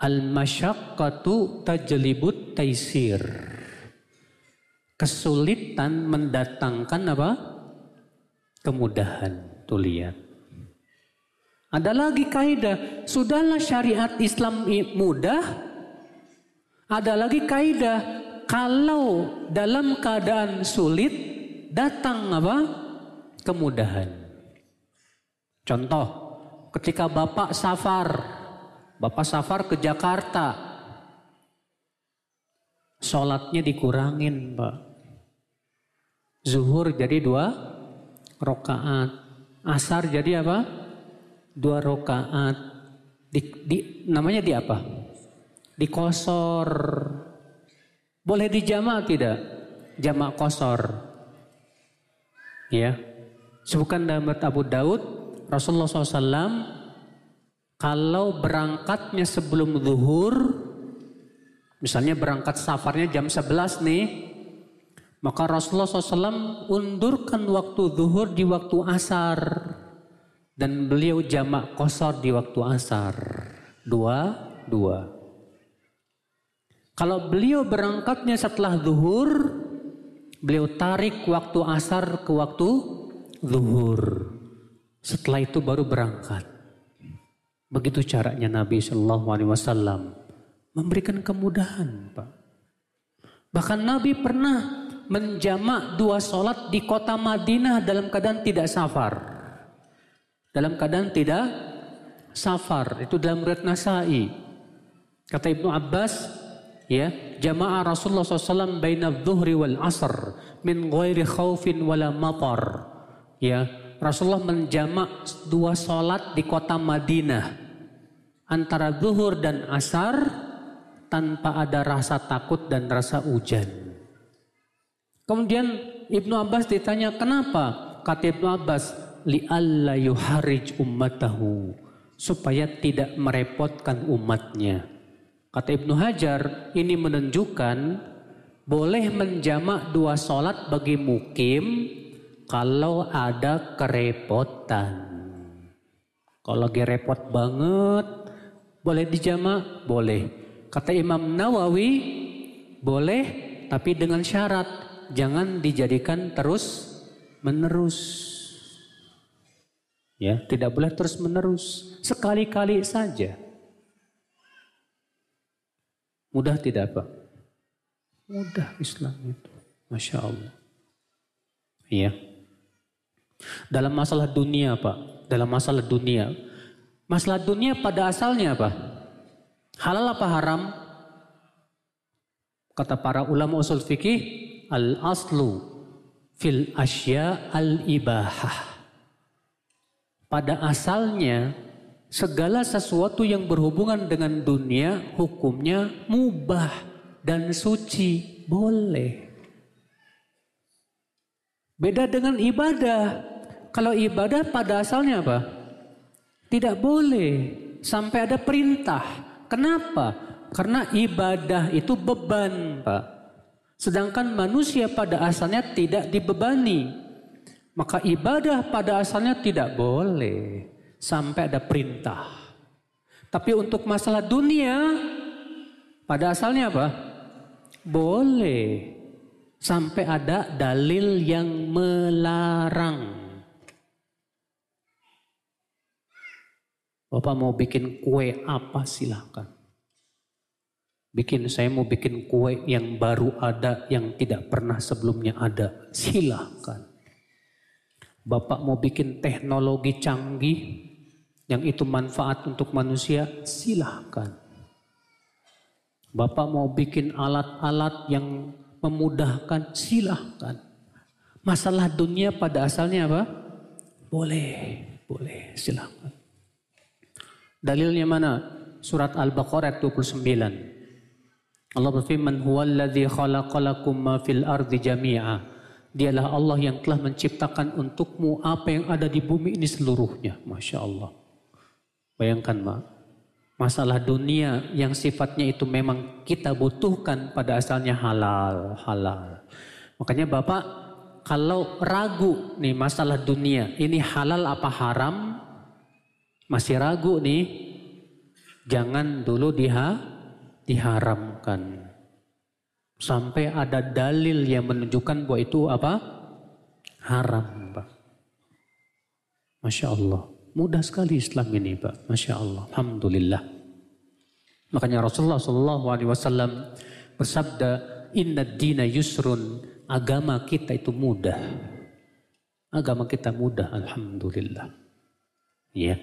Al-masyaqqatu tajlibut taisir kesulitan mendatangkan apa? Kemudahan. Tuh lihat. Ada lagi kaidah, sudahlah syariat Islam mudah. Ada lagi kaidah, kalau dalam keadaan sulit datang apa? Kemudahan. Contoh, ketika Bapak safar, Bapak safar ke Jakarta, sholatnya dikurangin, Pak. Zuhur jadi dua rokaat. Asar jadi apa? Dua rokaat. Di, di, namanya di apa? Dikosor. Boleh dijamak tidak? Jamak kosor. Ya. Sebutkan dalam Abu Daud, Rasulullah SAW kalau berangkatnya sebelum zuhur, misalnya berangkat safarnya jam 11 nih, Maka Rasulullah SAW undurkan waktu zuhur di waktu asar. Dan beliau jamak kosor di waktu asar. Dua, dua. Kalau beliau berangkatnya setelah zuhur, beliau tarik waktu asar ke waktu zuhur. Setelah itu baru berangkat. Begitu caranya Nabi Shallallahu Alaihi Wasallam memberikan kemudahan, Pak. Bahkan Nabi pernah menjamak dua sholat di kota Madinah dalam keadaan tidak safar. Dalam keadaan tidak safar. Itu dalam riwayat Nasai. Kata Ibnu Abbas, ya, jamaah Rasulullah SAW baina dhuhri wal asr min ghairi khawfin wala matar. Ya, Rasulullah menjamak dua sholat di kota Madinah antara zuhur dan asar tanpa ada rasa takut dan rasa hujan. Kemudian Ibnu Abbas ditanya kenapa? Kata Ibnu Abbas, li alla yuharij ummatahu supaya tidak merepotkan umatnya. Kata Ibnu Hajar, ini menunjukkan boleh menjamak dua solat bagi mukim kalau ada kerepotan. Kalau lagi repot banget, boleh dijamak? Boleh. Kata Imam Nawawi, boleh tapi dengan syarat jangan dijadikan terus menerus. Ya, tidak boleh terus menerus. Sekali-kali saja. Mudah tidak Pak? Mudah Islam itu. Masya Allah. Iya. Dalam masalah dunia Pak. Dalam masalah dunia. Masalah dunia pada asalnya apa? Halal apa haram? Kata para ulama usul fikih, al aslu fil asya al ibahah. Pada asalnya segala sesuatu yang berhubungan dengan dunia hukumnya mubah dan suci boleh. Beda dengan ibadah. Kalau ibadah pada asalnya apa? Tidak boleh sampai ada perintah. Kenapa? Karena ibadah itu beban, Pak. Sedangkan manusia pada asalnya tidak dibebani. Maka ibadah pada asalnya tidak boleh sampai ada perintah. Tapi untuk masalah dunia pada asalnya apa? Boleh sampai ada dalil yang melarang. Bapak mau bikin kue apa silahkan. Bikin saya mau bikin kue yang baru ada yang tidak pernah sebelumnya ada. Silahkan. Bapak mau bikin teknologi canggih yang itu manfaat untuk manusia, silahkan. Bapak mau bikin alat-alat yang memudahkan, silahkan. Masalah dunia pada asalnya apa? Boleh, boleh, silahkan. Dalilnya mana? Surat Al-Baqarah 29. Allah berfirman, "Huwallazi khalaqalakum ma fil ardi jami'a." Dialah Allah yang telah menciptakan untukmu apa yang ada di bumi ini seluruhnya. Masya Allah. Bayangkan, Mak. Masalah dunia yang sifatnya itu memang kita butuhkan pada asalnya halal, halal. Makanya Bapak kalau ragu nih masalah dunia, ini halal apa haram? Masih ragu nih, jangan dulu diha diharamkan. Sampai ada dalil yang menunjukkan bahwa itu apa? Haram, Pak. Masya Allah. Mudah sekali Islam ini, Pak. Masya Allah. Alhamdulillah. Makanya Rasulullah SAW bersabda, Inna dina yusrun. Agama kita itu mudah. Agama kita mudah, Alhamdulillah. Ya.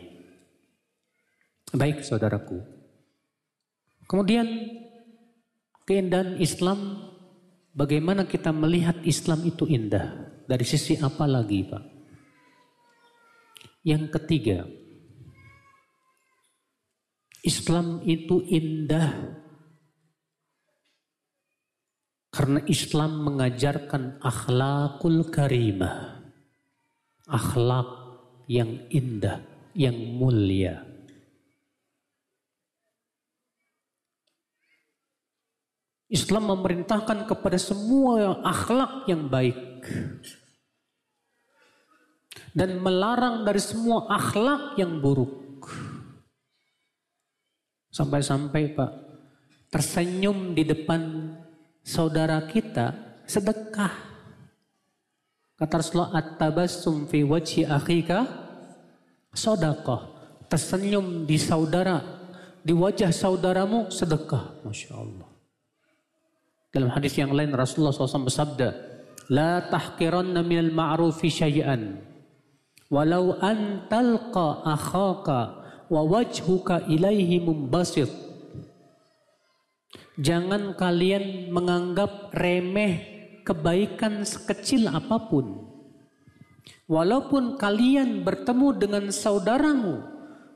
Baik saudaraku. Kemudian keindahan Islam, bagaimana kita melihat Islam itu indah? Dari sisi apa lagi Pak? Yang ketiga, Islam itu indah karena Islam mengajarkan akhlakul karimah. Akhlak yang indah, yang mulia. Islam memerintahkan kepada semua akhlak yang baik. Dan melarang dari semua akhlak yang buruk. Sampai-sampai Pak, tersenyum di depan saudara kita sedekah. Kata Rasulullah, at-tabassum fi wajhi akhika sedekah. Tersenyum di saudara, di wajah saudaramu sedekah. Masya Allah. Dalam hadis yang lain Rasulullah SAW bersabda, La tahkiranna minal ma'rufi syai'an. Walau an talqa akhaka wa wajhuka ilaihi. Jangan kalian menganggap remeh kebaikan sekecil apa pun. Walaupun kalian bertemu dengan saudaramu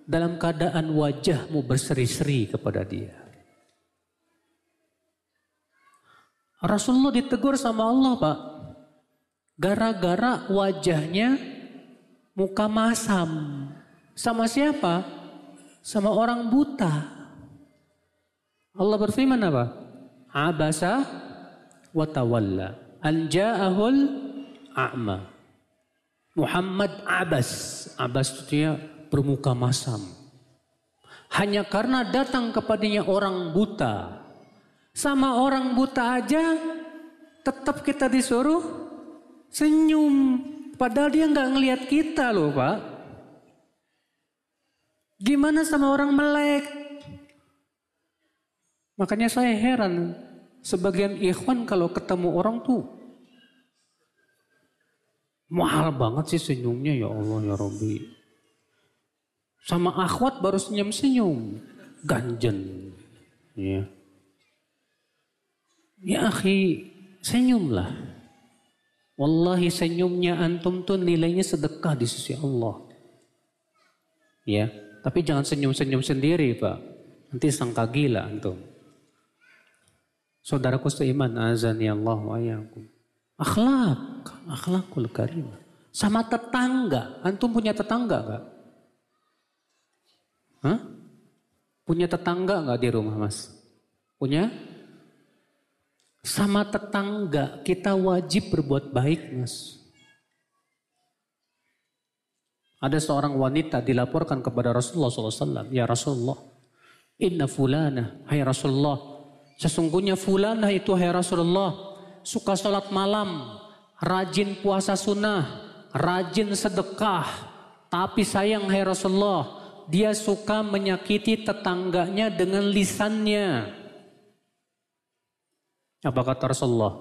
dalam keadaan wajahmu berseri-seri kepada dia. Rasulullah ditegur sama Allah pak. Gara-gara wajahnya muka masam. Sama siapa? Sama orang buta. Allah berfirman apa? Abasa wa tawalla. Anja'ahul a'ma. Muhammad Abbas. Abbas itu dia bermuka masam. Hanya karena datang kepadanya orang buta sama orang buta aja tetap kita disuruh senyum. Padahal dia nggak ngelihat kita loh pak. Gimana sama orang melek? Makanya saya heran. Sebagian ikhwan kalau ketemu orang tuh mahal banget sih senyumnya ya Allah ya Robbi. Sama akhwat baru senyum-senyum. Ganjen. Ya. Ya akhi, senyumlah. Wallahi senyumnya antum tuh nilainya sedekah di sisi Allah. Ya, tapi jangan senyum-senyum sendiri, Pak. Nanti sangka gila antum. Saudaraku seiman, azani Allah wa ayakum. Akhlak, akhlakul karim. Sama tetangga, antum punya tetangga gak? Hah? Punya tetangga gak di rumah mas? Punya? Sama tetangga kita wajib berbuat baik mas. Ada seorang wanita dilaporkan kepada Rasulullah SAW. Ya Rasulullah, inna fulana, hai Rasulullah. Sesungguhnya fulana itu hai Rasulullah. Suka sholat malam, rajin puasa sunnah, rajin sedekah. Tapi sayang hai Rasulullah, dia suka menyakiti tetangganya dengan lisannya. Apa kata Rasulullah?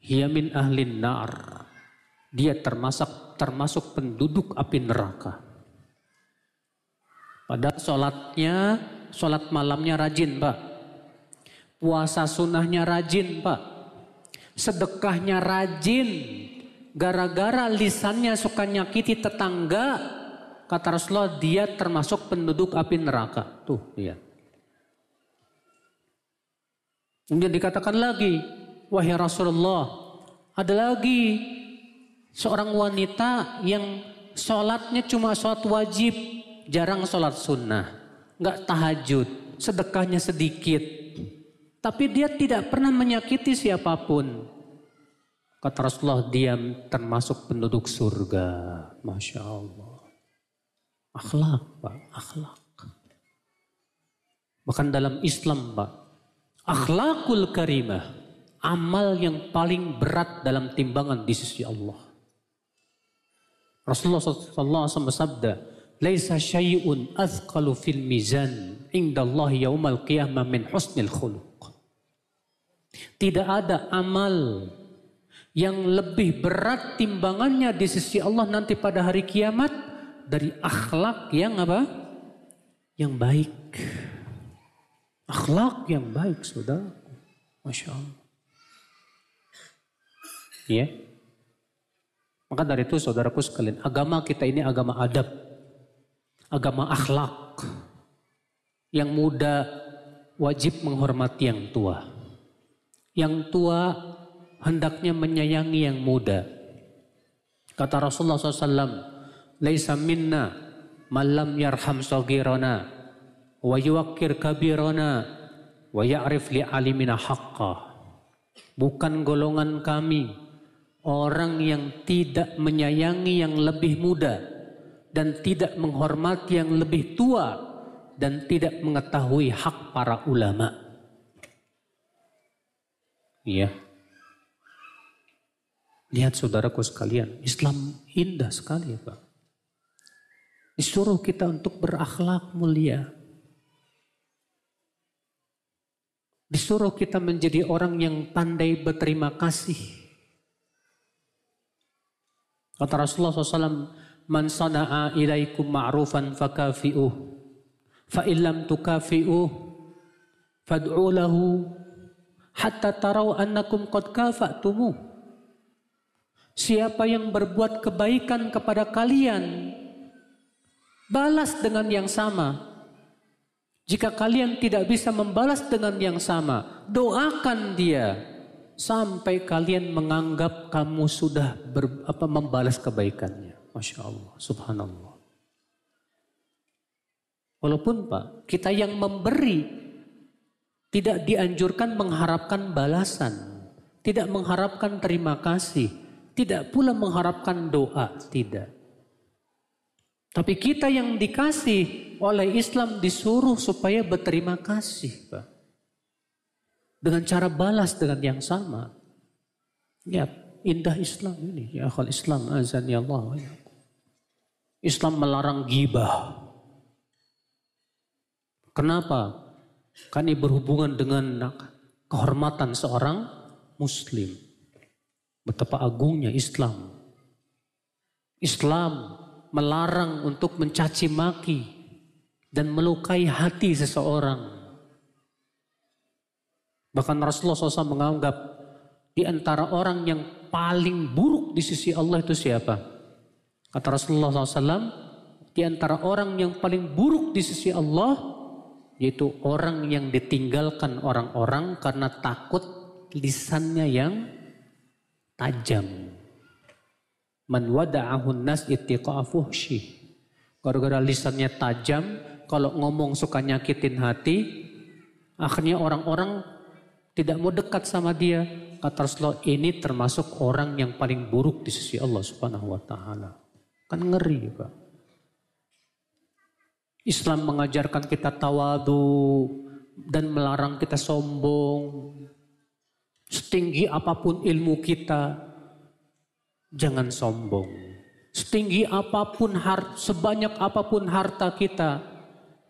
Hiya min ahlin nar. Dia termasuk termasuk penduduk api neraka. Pada sholatnya, sholat malamnya rajin pak. Puasa sunnahnya rajin pak. Sedekahnya rajin. Gara-gara lisannya suka nyakiti tetangga. Kata Rasulullah dia termasuk penduduk api neraka. Tuh lihat. Kemudian dikatakan lagi, wahai Rasulullah, ada lagi seorang wanita yang sholatnya cuma sholat wajib, jarang sholat sunnah, nggak tahajud, sedekahnya sedikit, tapi dia tidak pernah menyakiti siapa pun. Kata Rasulullah, dia termasuk penduduk surga. Masya Allah. Akhlak, Pak. Akhlak. Bahkan dalam Islam, Pak. Akhlakul karimah. Amal yang paling berat dalam timbangan di sisi Allah. Rasulullah SAW bersabda, Laisa syai'un azqalu fil mizan inda Allah yaumal qiyamah min husnil khuluq. Tidak ada amal yang lebih berat timbangannya di sisi Allah nanti pada hari kiamat dari akhlak yang apa? Yang baik. Akhlak yang baik, saudara. Masya Allah. Ya. Maka dari itu saudaraku sekalian, agama kita ini agama adab. Agama akhlak. Yang muda wajib menghormati yang tua. Yang tua hendaknya menyayangi yang muda. Kata Rasulullah SAW, Laisa minna malam yarham sogirona wa yuwakkir kabirana Wa ya'rif li alimina haqqah. Bukan golongan kami orang yang tidak menyayangi yang lebih muda dan tidak menghormati yang lebih tua dan tidak mengetahui hak para ulama. Iya. Lihat saudaraku sekalian, Islam indah sekali ya Pak. Disuruh kita untuk berakhlak mulia. Disuruh kita menjadi orang yang pandai berterima kasih. Kata Rasulullah SAW, Man sana'a ilaikum ma'rufan fakafi'uh. Fa'illam tukafi'uh. Fad'u lahu. Hatta tarau annakum qad kafa'tumuh. Siapa yang berbuat kebaikan kepada kalian, Balas dengan yang sama. Jika kalian tidak bisa membalas dengan yang sama, doakan dia sampai kalian menganggap kamu sudah ber, apa, membalas kebaikannya. Masya Allah, subhanallah. Walaupun Pak, kita yang memberi tidak dianjurkan mengharapkan balasan, tidak mengharapkan terima kasih, tidak pula mengharapkan doa, tidak. Tapi kita yang dikasih oleh Islam disuruh supaya berterima kasih. Pak. Dengan cara balas dengan yang sama. Ya, indah Islam ini. Ya akhal Islam azan ya Allah. Islam melarang gibah. Kenapa? Karena berhubungan dengan kehormatan seorang muslim. Betapa agungnya Islam. Islam melarang untuk mencaci maki dan melukai hati seseorang. Bahkan Rasulullah SAW menganggap di antara orang yang paling buruk di sisi Allah itu siapa? Kata Rasulullah SAW, di antara orang yang paling buruk di sisi Allah, yaitu orang yang ditinggalkan orang-orang karena takut lisannya yang tajam. Man wada'ahun nas ittiqa'a fuhsyih. Gara-gara lisannya tajam, kalau ngomong suka nyakitin hati, akhirnya orang-orang tidak mau dekat sama dia. Kata Rasulullah, ini termasuk orang yang paling buruk di sisi Allah subhanahu wa ta'ala. Kan ngeri Pak. Islam mengajarkan kita tawadu dan melarang kita sombong. Setinggi apa pun ilmu kita, Jangan sombong. Setinggi apa pun, har, sebanyak apa pun harta kita,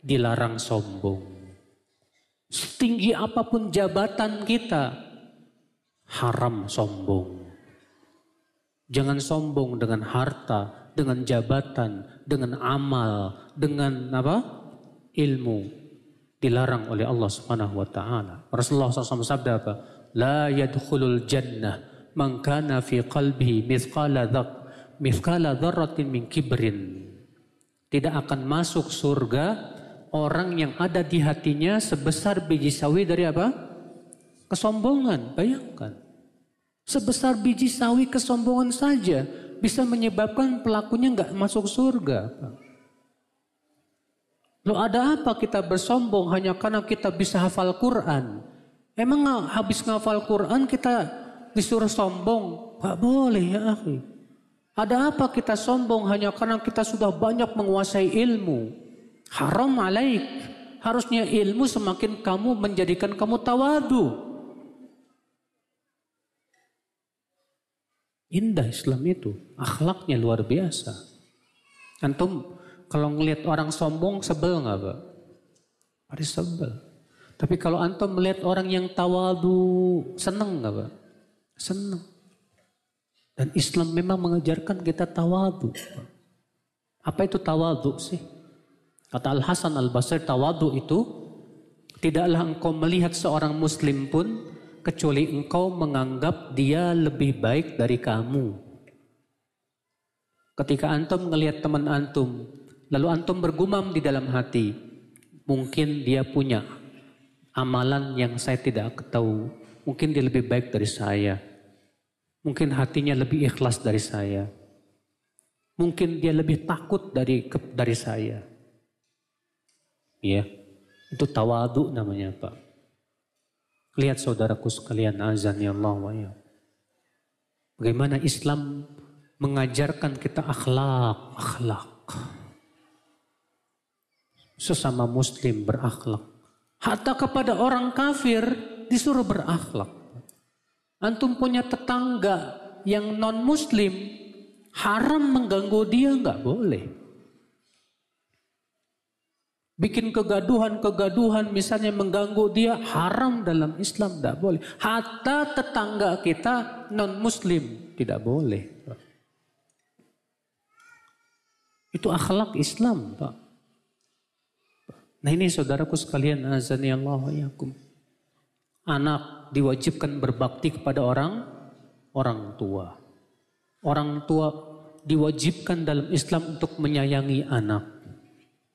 dilarang sombong. Setinggi apa pun jabatan kita, haram sombong. Jangan sombong dengan harta, dengan jabatan, dengan amal, dengan apa? Ilmu. Dilarang oleh Allah Subhanahu wa taala. Rasulullah SAW sabda apa? La yadkhulul jannah man kana fi qalbihi mithqala dhaq mithqala dzarratin min kibrin tidak akan masuk surga orang yang ada di hatinya sebesar biji sawi dari apa? Kesombongan. Bayangkan. Sebesar biji sawi kesombongan saja bisa menyebabkan pelakunya nggak masuk surga. Lo ada apa kita bersombong hanya karena kita bisa hafal Quran? Emang habis ngafal Quran kita disuruh sombong. Gak boleh ya akhi. Ada apa kita sombong hanya karena kita sudah banyak menguasai ilmu. Haram alaik. Harusnya ilmu semakin kamu menjadikan kamu tawadu. Indah Islam itu. Akhlaknya luar biasa. Antum kalau ngelihat orang sombong sebel nggak pak? Pasti sebel. Tapi kalau antum melihat orang yang tawadu seneng nggak pak? Senang. Dan Islam memang mengajarkan kita tawadu. Apa itu tawadu sih? Kata Al-Hasan Al-Basri tawadu itu tidaklah engkau melihat seorang muslim pun kecuali engkau menganggap dia lebih baik dari kamu. Ketika antum melihat teman antum, lalu antum bergumam di dalam hati, mungkin dia punya amalan yang saya tidak tahu Mungkin dia lebih baik dari saya. Mungkin hatinya lebih ikhlas dari saya. Mungkin dia lebih takut dari dari saya. Ya, itu tawadu namanya Pak. Lihat saudaraku sekalian azan ya Allah wa ya. Bagaimana Islam mengajarkan kita akhlak, akhlak. Sesama muslim berakhlak. Hatta kepada orang kafir disuruh berakhlak. Antum punya tetangga yang non muslim haram mengganggu dia nggak boleh. Bikin kegaduhan-kegaduhan misalnya mengganggu dia haram dalam Islam tidak boleh. Hatta tetangga kita non muslim tidak boleh. Itu akhlak Islam Pak. Nah ini saudaraku sekalian azani Allah yakum. Anak diwajibkan berbakti kepada orang orang tua. Orang tua diwajibkan dalam Islam untuk menyayangi anak.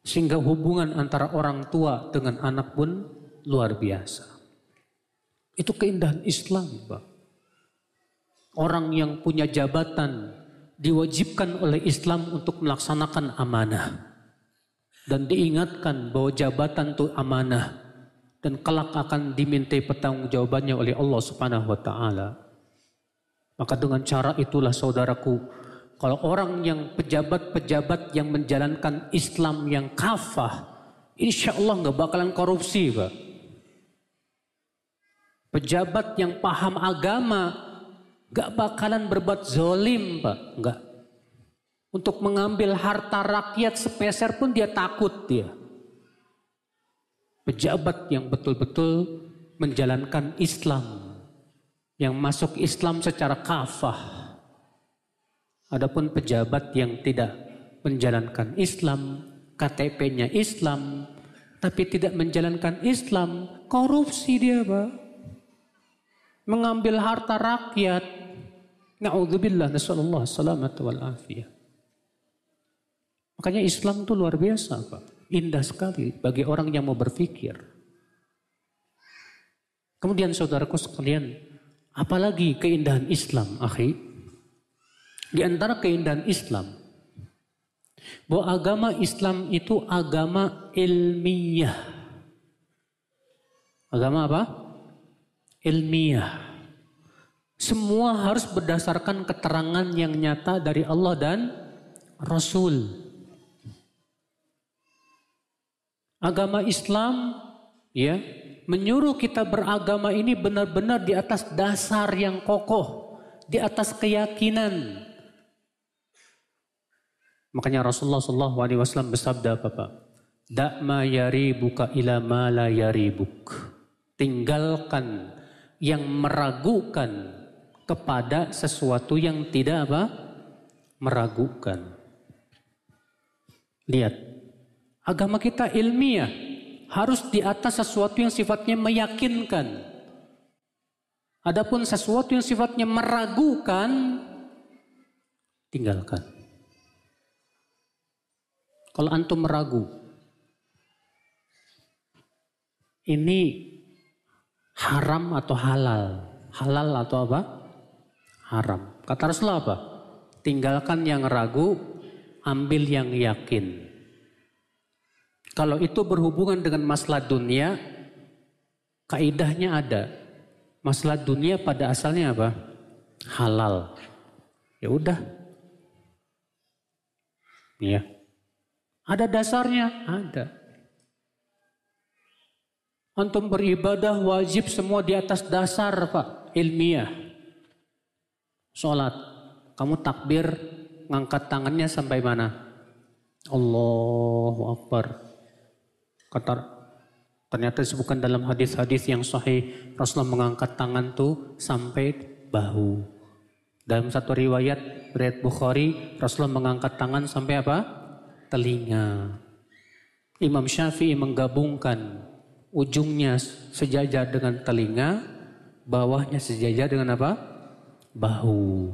Sehingga hubungan antara orang tua dengan anak pun luar biasa. Itu keindahan Islam, Pak. Orang yang punya jabatan diwajibkan oleh Islam untuk melaksanakan amanah. Dan diingatkan bahwa jabatan itu amanah dan kelak akan dimintai pertanggungjawabannya oleh Allah Subhanahu wa taala. Maka dengan cara itulah saudaraku kalau orang yang pejabat-pejabat yang menjalankan Islam yang kafah, insya Allah nggak bakalan korupsi, Pak. Pejabat yang paham agama, nggak bakalan berbuat zolim, Pak. Nggak. Untuk mengambil harta rakyat sepeser pun dia takut dia. Pejabat yang betul-betul menjalankan Islam, yang masuk Islam secara kafah, Adapun pejabat yang tidak menjalankan Islam, KTP-nya Islam, tapi tidak menjalankan Islam, korupsi dia, Pak. Mengambil harta rakyat. Na'udzubillah, nasallallahu salamat wal afiyah. Makanya Islam itu luar biasa, Pak. Indah sekali bagi orang yang mau berpikir. Kemudian saudaraku sekalian, apalagi keindahan Islam, akhi? Di antara keindahan Islam, bahwa agama Islam itu agama ilmiah. Agama apa? Ilmiah. Semua harus berdasarkan keterangan yang nyata dari Allah dan Rasul. Agama Islam ya menyuruh kita beragama ini benar-benar di atas dasar yang kokoh, di atas keyakinan, Makanya Rasulullah Shallallahu Alaihi Wasallam bersabda apa Pak? Dakma yari buka ila yari buk. Tinggalkan yang meragukan kepada sesuatu yang tidak apa? Meragukan. Lihat, agama kita ilmiah harus di atas sesuatu yang sifatnya meyakinkan. Adapun sesuatu yang sifatnya meragukan, tinggalkan. Kalau antum meragu, ini haram atau halal? Halal atau apa? Haram. Kata Rasulullah apa? Tinggalkan yang ragu, ambil yang yakin. Kalau itu berhubungan dengan masalah dunia, kaidahnya ada. Masalah dunia pada asalnya apa? Halal. Ya udah. Ya. Ada dasarnya? Ada. Antum beribadah wajib semua di atas dasar Pak, ilmiah. Sholat, kamu takbir ngangkat tangannya sampai mana? Allahu Akbar. Kata ternyata disebutkan dalam hadis-hadis yang sahih Rasulullah mengangkat tangan tuh sampai bahu. Dalam satu riwayat riwayat Bukhari Rasulullah mengangkat tangan sampai apa? telinga. Imam Syafi'i menggabungkan ujungnya sejajar dengan telinga, bawahnya sejajar dengan apa? Bahu.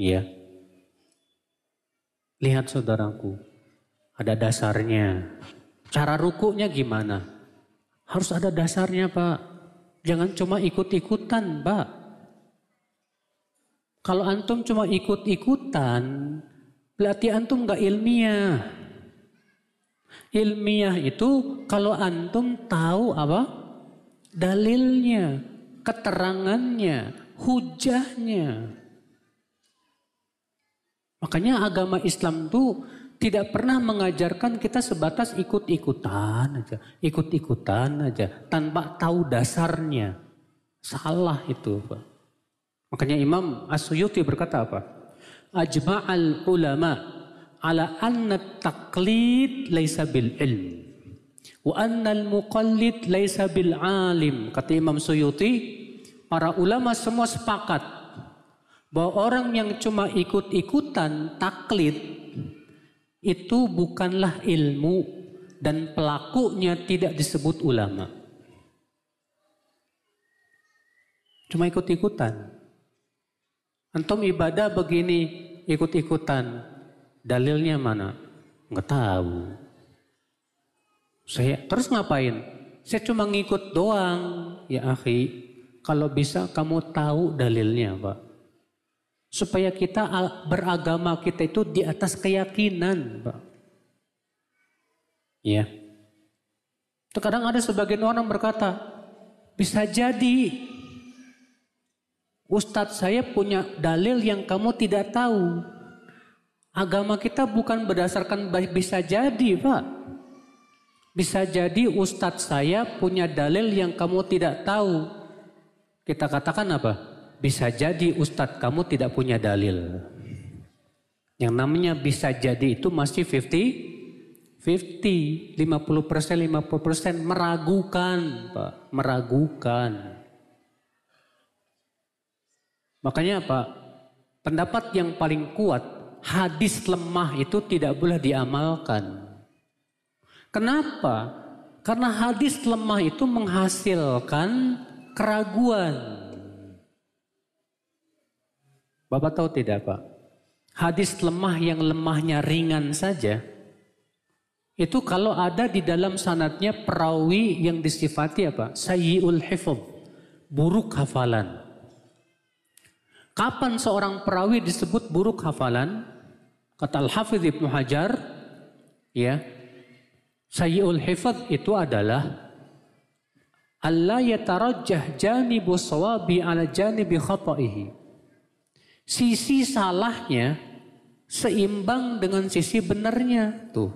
Ya. Lihat saudaraku, ada dasarnya. Cara rukunya gimana? Harus ada dasarnya Pak. Jangan cuma ikut-ikutan Pak. Kalau antum cuma ikut-ikutan, Berarti antum nggak ilmiah. Ilmiah itu kalau antum tahu apa? dalilnya, keterangannya, hujahnya. Makanya agama Islam itu tidak pernah mengajarkan kita sebatas ikut-ikutan aja, ikut-ikutan aja tanpa tahu dasarnya. Salah itu, Pak. Makanya Imam As-Suyuti berkata apa? Ajma'al ulama ala anna taqlid laisa bil ilm wa anna al muqallid laisa bil alim. Kata Imam Suyuti, para ulama semua sepakat bahwa orang yang cuma ikut-ikutan taklid itu bukanlah ilmu dan pelakunya tidak disebut ulama. Cuma ikut-ikutan. Antum ibadah begini, ikut-ikutan. Dalilnya mana? Nggak tahu. Saya terus ngapain? Saya cuma ngikut doang. Ya akhi, kalau bisa kamu tahu dalilnya Pak supaya kita beragama kita itu di atas keyakinan. Ya. Terkadang ada sebagian orang berkata, bisa jadi Ustadz saya punya dalil yang kamu tidak tahu. Agama kita bukan berdasarkan bisa jadi, Pak. Bisa jadi Ustadz saya punya dalil yang kamu tidak tahu. Kita katakan apa? Bisa jadi ustadz kamu tidak punya dalil. Yang namanya bisa jadi itu masih 50 50, 50 persen, 50 persen meragukan, Pak, meragukan. Makanya Pak, pendapat yang paling kuat, hadis lemah itu tidak boleh diamalkan. Kenapa? Karena hadis lemah itu menghasilkan keraguan. Bapak tahu tidak Pak? Hadis lemah yang lemahnya ringan saja. Itu kalau ada di dalam sanatnya perawi yang disifati apa? Sayyiul hifz. Buruk hafalan. Kapan seorang perawi disebut buruk hafalan? Kata Al-Hafidh Ibnu Hajar, ya, Sayyiul hifz itu adalah Allah yatarajjah janibu sawabi ala janibi khata'ihi sisi salahnya seimbang dengan sisi benarnya. Tuh.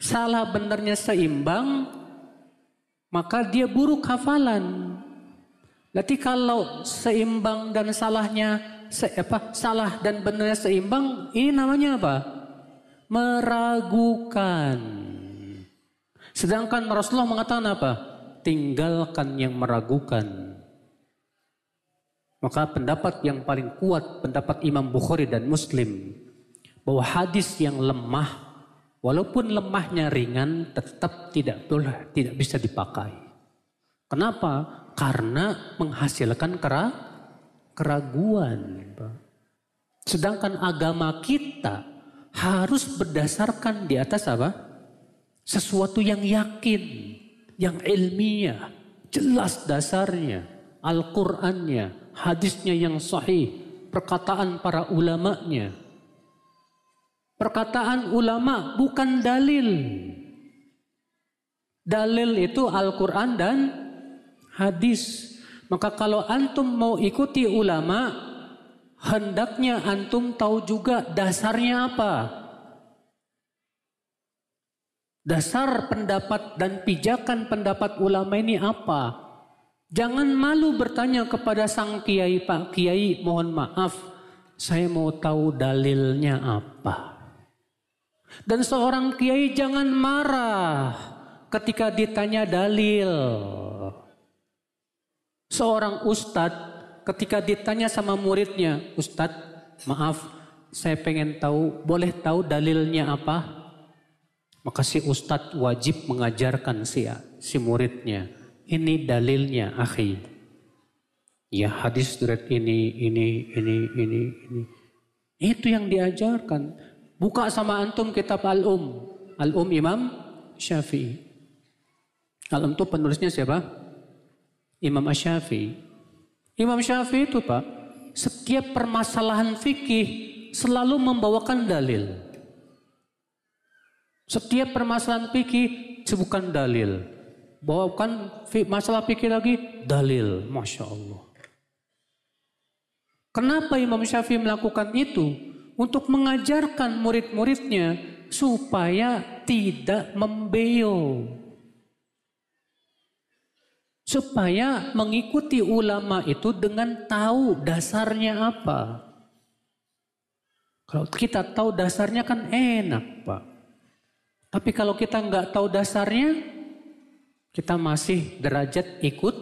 Salah benarnya seimbang, maka dia buruk hafalan. Berarti kalau seimbang dan salahnya se, apa salah dan benarnya seimbang, ini namanya apa? Meragukan. Sedangkan Rasulullah mengatakan apa? Tinggalkan yang meragukan. Maka pendapat yang paling kuat, pendapat Imam Bukhari dan Muslim, bahwa hadis yang lemah, walaupun lemahnya ringan, tetap tidak boleh, tidak bisa dipakai. Kenapa? Karena menghasilkan kera, keraguan. Sedangkan agama kita harus berdasarkan di atas apa? Sesuatu yang yakin, yang ilmiah, jelas dasarnya, Al-Qur'annya, hadisnya yang sahih, perkataan para ulamanya. Perkataan ulama bukan dalil. Dalil itu Al-Quran dan hadis. Maka kalau antum mau ikuti ulama, hendaknya antum tahu juga dasarnya apa. Dasar pendapat dan pijakan pendapat ulama ini apa? Jangan malu bertanya kepada sang kiai, Pak Kiai, mohon maaf, saya mau tahu dalilnya apa. Dan seorang kiai jangan marah ketika ditanya dalil. Seorang ustadz ketika ditanya sama muridnya, Ustadz, maaf, saya pengen tahu, boleh tahu dalilnya apa? Maka si ustadz wajib mengajarkan si, si muridnya ini dalilnya, akhi. Ya hadis surat ini, ini, ini, ini, ini. Itu yang diajarkan. Buka sama antum kitab Al-Um. Al-Um Imam Syafi'i. Al-Um itu penulisnya siapa? Imam Syafi'i. Imam Syafi'i itu Pak, setiap permasalahan fikih selalu membawakan dalil. Setiap permasalahan fikih bukan dalil. Bawakan masalah pikir lagi, dalil. Masya Allah. Kenapa Imam Syafi'i melakukan itu? Untuk mengajarkan murid-muridnya supaya tidak membeo. Supaya mengikuti ulama itu dengan tahu dasarnya apa. Kalau kita tahu dasarnya kan enak Pak. Tapi kalau kita nggak tahu dasarnya, kita masih derajat ikut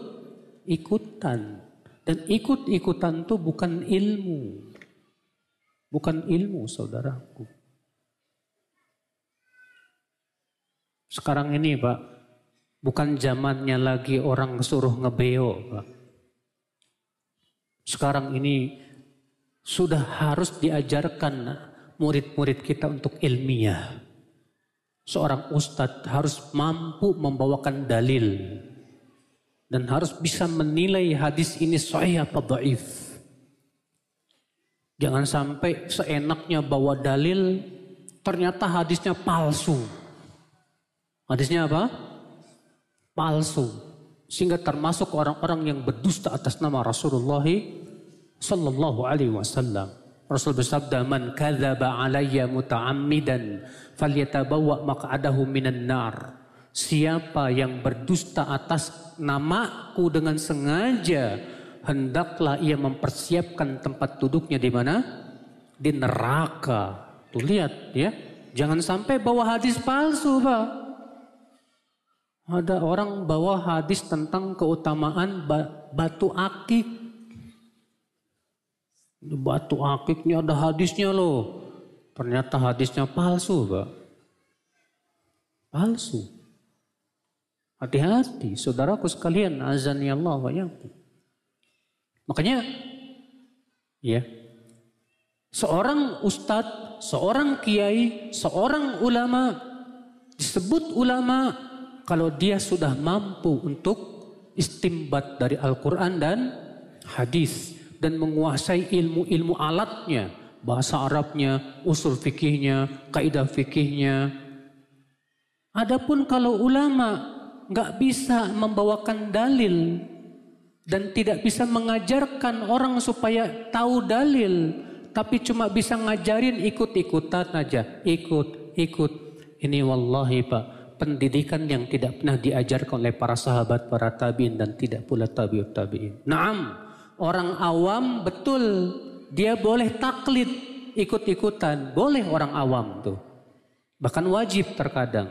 ikutan. Dan ikut-ikutan itu bukan ilmu. Bukan ilmu saudaraku. Sekarang ini Pak, bukan zamannya lagi orang suruh ngebeo Pak. Sekarang ini sudah harus diajarkan murid-murid kita untuk ilmiah. Seorang ustadz harus mampu membawakan dalil dan harus bisa menilai hadis ini sahih apa dhaif. Jangan sampai seenaknya bawa dalil ternyata hadisnya palsu. Hadisnya apa? Palsu. Sehingga termasuk orang-orang yang berdusta atas nama Rasulullah sallallahu alaihi wasallam. Rasul bersabda, "Man kadzaba alayya muta'ammidan falyatabawa maq'adahu minan nar." Siapa yang berdusta atas namaku dengan sengaja, hendaklah ia mempersiapkan tempat duduknya di mana? Di neraka. Tuh lihat ya. Jangan sampai bawa hadis palsu, Pak. Ada orang bawa hadis tentang keutamaan batu akik Batu akiknya ada hadisnya loh. Ternyata hadisnya palsu, Pak. Palsu. Hati-hati, saudaraku sekalian, azan ya Allah wa Makanya, ya, seorang ustadz, seorang kiai, seorang ulama, disebut ulama kalau dia sudah mampu untuk istimbat dari Al-Quran dan hadis dan menguasai ilmu-ilmu alatnya, bahasa Arabnya, usul fikihnya, kaidah fikihnya. Adapun kalau ulama nggak bisa membawakan dalil dan tidak bisa mengajarkan orang supaya tahu dalil, tapi cuma bisa ngajarin ikut-ikutan aja, ikut, ikut. Ini wallahi Pak, pendidikan yang tidak pernah diajarkan oleh para sahabat, para tabiin dan tidak pula tabiut tabiin. Naam, Orang awam betul dia boleh taklid ikut-ikutan, boleh orang awam tuh. Bahkan wajib terkadang.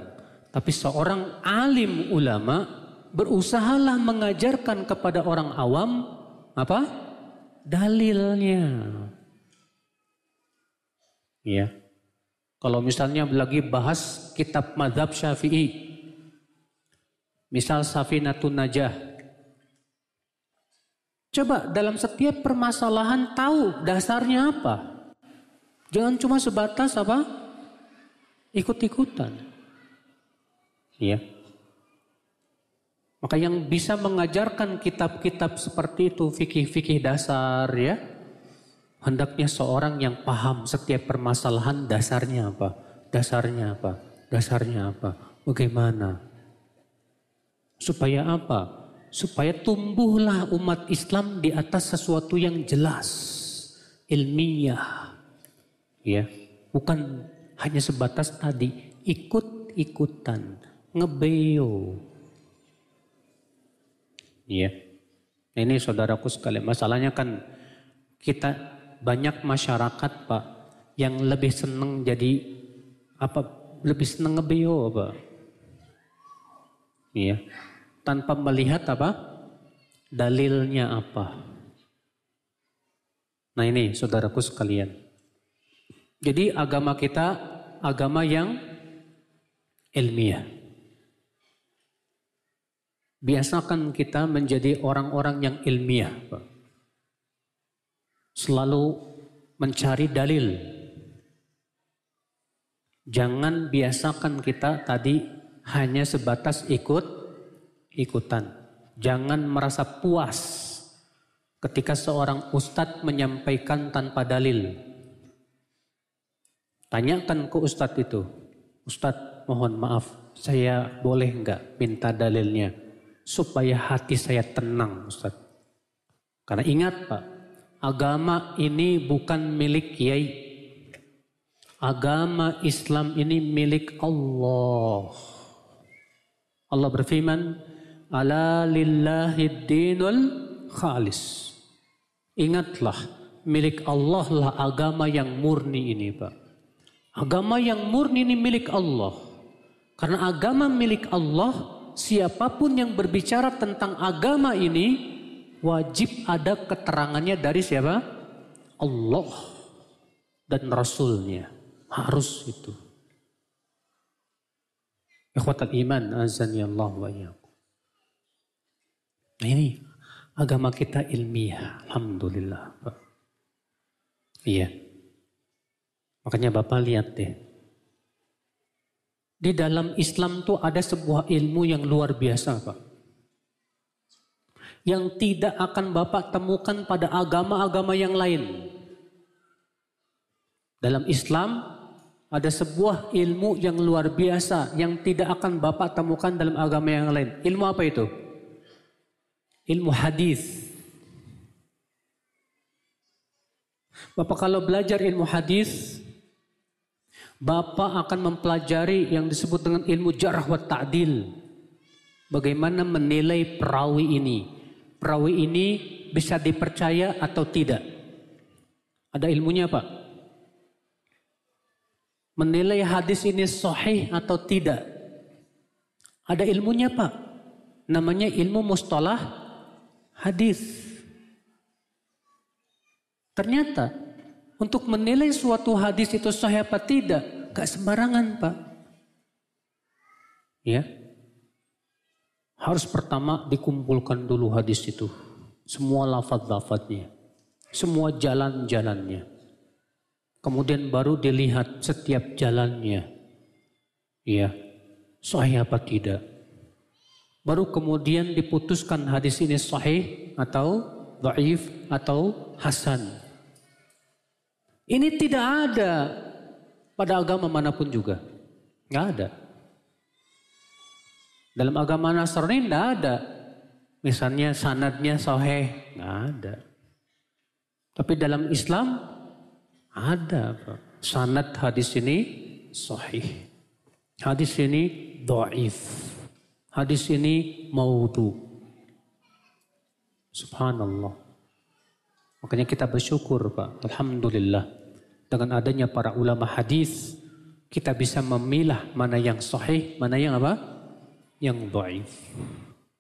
Tapi seorang alim ulama berusahalah mengajarkan kepada orang awam apa? Dalilnya. Ya. Kalau misalnya lagi bahas kitab madhab syafi'i. Misal Safinatun Najah. Coba dalam setiap permasalahan tahu dasarnya apa. Jangan cuma sebatas apa? Ikut-ikutan. Iya. Maka yang bisa mengajarkan kitab-kitab seperti itu, fikih-fikih dasar ya. Hendaknya seorang yang paham setiap permasalahan dasarnya apa. Dasarnya apa? Dasarnya apa? Bagaimana? Supaya apa? Supaya tumbuhlah umat Islam di atas sesuatu yang jelas, ilmiah. Ya, bukan hanya sebatas tadi ikut-ikutan, ngebeo. Ya. Ini saudaraku sekalian, masalahnya kan kita banyak masyarakat Pak yang lebih senang jadi apa lebih senang ngebeo apa? Iya tanpa melihat apa? Dalilnya apa? Nah ini saudaraku sekalian. Jadi agama kita agama yang ilmiah. Biasakan kita menjadi orang-orang yang ilmiah. Selalu mencari dalil. Jangan biasakan kita tadi hanya sebatas ikut ikutan. Jangan merasa puas ketika seorang ustadz menyampaikan tanpa dalil. Tanyakan ke ustadz itu, Ustadz mohon maaf, saya boleh nggak minta dalilnya supaya hati saya tenang Ustaz. Karena ingat Pak, agama ini bukan milik kiai. Agama Islam ini milik Allah. Allah berfirman, "Ala lillahi dinul khalis." Ingatlah, milik Allah lah agama yang murni ini, Pak. Agama yang murni ini milik Allah. Karena agama milik Allah, siapa pun yang berbicara tentang agama ini wajib ada keterangannya dari siapa? Allah dan Rasulnya. Harus itu. Ikhwatal iman azani Allah wa ini agama kita ilmiah. Alhamdulillah. Iya. Makanya Bapak lihat deh. Di dalam Islam tuh ada sebuah ilmu yang luar biasa, Pak. Yang tidak akan Bapak temukan pada agama-agama yang lain. Dalam Islam ada sebuah ilmu yang luar biasa yang tidak akan Bapak temukan dalam agama yang lain. Ilmu apa itu? Ilmu hadis. Bapak kalau belajar ilmu hadis, Bapak akan mempelajari yang disebut dengan ilmu jarah wa ta'dil. Bagaimana menilai perawi ini. Perawi ini bisa dipercaya atau tidak. Ada ilmunya Pak. Menilai hadis ini sahih atau tidak. Ada ilmunya Pak. Namanya ilmu mustalah hadis. Ternyata untuk menilai suatu hadis itu sahih apa tidak, gak sembarangan Pak. Ya. Harus pertama dikumpulkan dulu hadis itu. Semua lafad-lafadnya. Semua jalan-jalannya. Kemudian baru dilihat setiap jalannya. Ya. Sahih apa tidak. Baru kemudian diputuskan hadis ini sahih atau dhaif atau hasan. Ini tidak ada pada agama mana pun juga. Nggak ada. Dalam agama Nasrani tidak ada. Misalnya sanadnya sahih, nggak ada. Tapi dalam Islam ada. Sanad hadis ini sahih. Hadis ini do'if. Hadis ini maudhu. Subhanallah. Makanya kita bersyukur Pak. Alhamdulillah. Dengan adanya para ulama hadis, kita bisa memilah mana yang sahih, mana yang apa? Yang dhaif.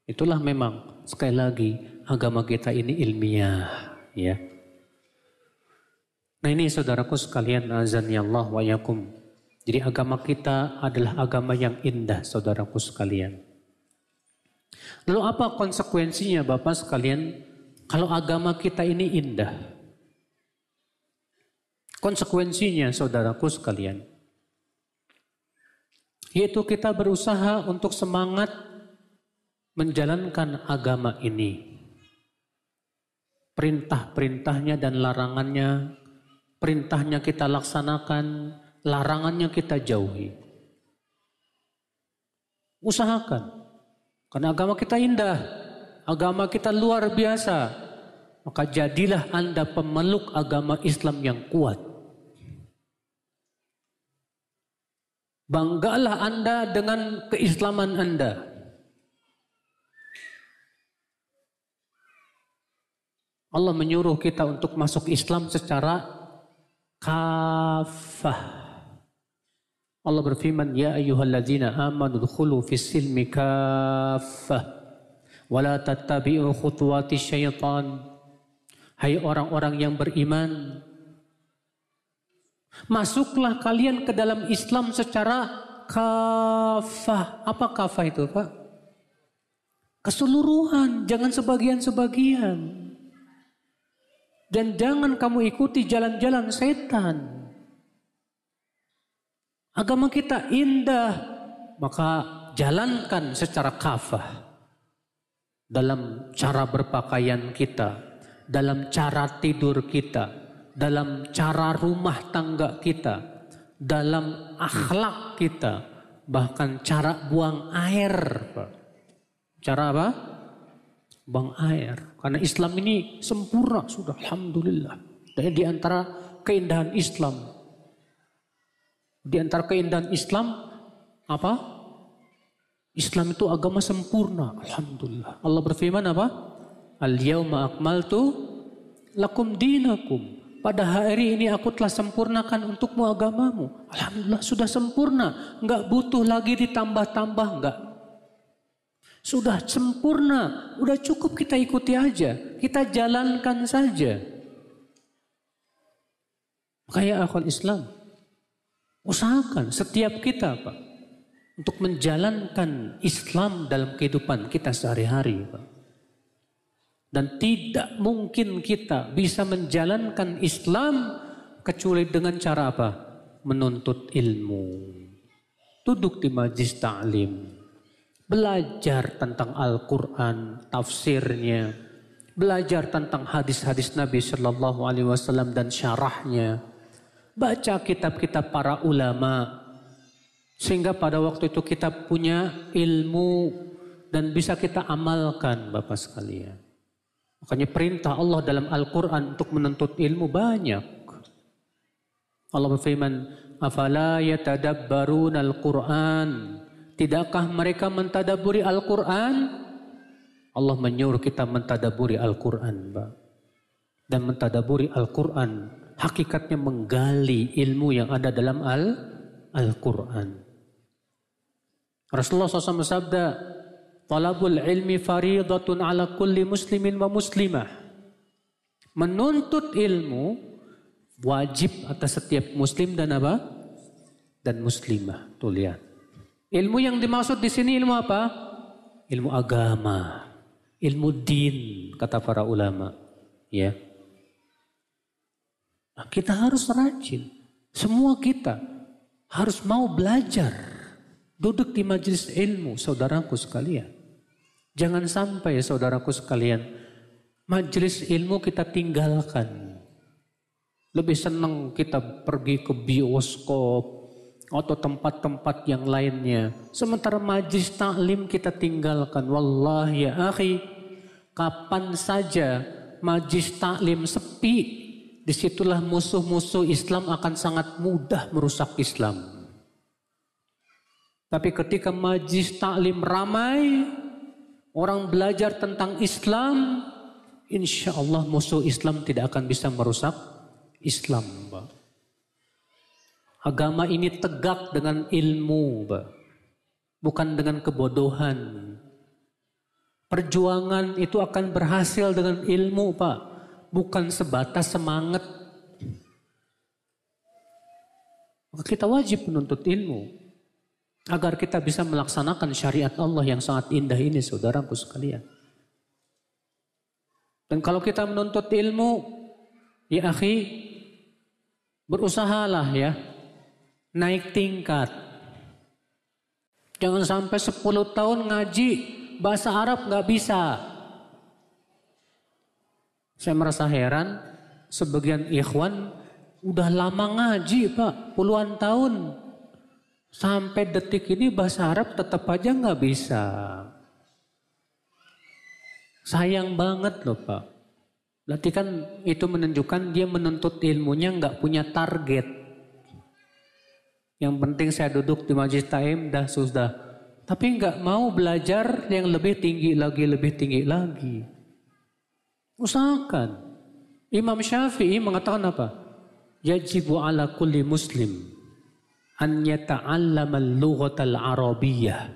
Itulah memang sekali lagi agama kita ini ilmiah, ya. Nah ini saudaraku sekalian azan ya Allah wa yakum. Jadi agama kita adalah agama yang indah saudaraku sekalian. Lalu apa konsekuensinya Bapak sekalian kalau agama kita ini indah? Konsekuensinya saudaraku sekalian. Yaitu kita berusaha untuk semangat menjalankan agama ini. Perintah-perintahnya dan larangannya, perintahnya kita laksanakan, larangannya kita jauhi. Usahakan. Karena agama kita indah, agama kita luar biasa. Maka jadilah Anda pemeluk agama Islam yang kuat. Banggalah Anda dengan keislaman Anda. Allah menyuruh kita untuk masuk Islam secara kafah. Allah berfirman, Ya ayyuhalladzina amanu dhulu fis silmi kafah. Wala tattabi'u khutuwati syaitan. Hai orang-orang yang beriman, Masuklah kalian ke dalam Islam secara kafah. Apa kafah itu Pak? Keseluruhan, jangan sebagian-sebagian. Dan jangan kamu ikuti jalan-jalan setan. Agama kita indah, maka jalankan secara kafah. Dalam cara berpakaian kita, dalam cara tidur kita, dalam cara rumah tangga kita, dalam akhlak kita, Bahkan cara buang air. Cara apa? Buang air. Karena Islam ini sempurna sudah, Alhamdulillah. Dan di antara keindahan Islam. Di antara keindahan Islam, apa? Islam itu agama sempurna, Alhamdulillah. Allah berfirman apa? Al-yawma akmaltu lakum dinakum. Pada hari ini aku telah sempurnakan untukmu agamamu. Alhamdulillah sudah sempurna. Enggak butuh lagi ditambah-tambah. Enggak. Sudah sempurna. Udah cukup kita ikuti aja. Kita jalankan saja. Kayak akal Islam. Usahakan setiap kita Pak. Untuk menjalankan Islam dalam kehidupan kita sehari-hari Pak. Dan tidak mungkin kita bisa menjalankan Islam kecuali dengan cara apa? Menuntut ilmu. Duduk di majlis ta'lim. Belajar tentang Al-Quran, tafsirnya. Belajar tentang hadis-hadis Nabi Shallallahu Alaihi Wasallam dan syarahnya. Baca kitab-kitab para ulama. Sehingga pada waktu itu kita punya ilmu dan bisa kita amalkan Bapak sekalian. Makanya perintah Allah dalam Al-Quran untuk menuntut ilmu banyak. Allah berfirman, Afala yatadabbarun Al-Quran. Tidakkah mereka mentadaburi Al-Quran? Allah menyuruh kita mentadaburi Al-Quran. Dan mentadaburi Al-Quran hakikatnya menggali ilmu yang ada dalam Al-Quran. Rasulullah SAW bersabda, Talabul ilmi faridatun ala kulli muslimin wa muslimah. Menuntut ilmu wajib atas setiap muslim dan apa? Dan muslimah. Tuh lihat. Ilmu yang dimaksud di sini ilmu apa? Ilmu agama. Ilmu din kata para ulama. Ya. Nah, kita harus rajin. Semua kita harus mau belajar. Duduk di majelis ilmu, saudaraku sekalian. Jangan sampai saudaraku sekalian, majelis ilmu kita tinggalkan. Lebih senang kita pergi ke bioskop atau tempat-tempat yang lainnya. Sementara majelis taklim kita tinggalkan. Wallahi ya akhi, kapan saja majelis taklim sepi, di situlah musuh-musuh Islam akan sangat mudah merusak Islam. Tapi ketika majlis taklim ramai, orang belajar tentang Islam, insya Allah musuh Islam tidak akan bisa merusak Islam. Agama ini tegak dengan ilmu, Mbak. bukan dengan kebodohan. Perjuangan itu akan berhasil dengan ilmu, Pak, bukan sebatas semangat. Maka kita wajib menuntut ilmu. Agar kita bisa melaksanakan syariat Allah yang sangat indah ini saudaraku sekalian. Dan kalau kita menuntut ilmu, ya akhi, berusahalah ya, naik tingkat. Jangan sampai 10 tahun ngaji, bahasa Arab nggak bisa. Saya merasa heran, sebagian ikhwan udah lama ngaji pak, puluhan tahun. Sampai detik ini bahasa Arab tetap aja nggak bisa. Sayang banget loh Pak. Berarti kan itu menunjukkan dia menuntut ilmunya nggak punya target. Yang penting saya duduk di majlis taim dah sudah. Tapi nggak mau belajar yang lebih tinggi lagi, lebih tinggi lagi. Usahakan. Imam Syafi'i mengatakan apa? Yajibu ala kulli muslim an yata'allama al-lughatal arabiyyah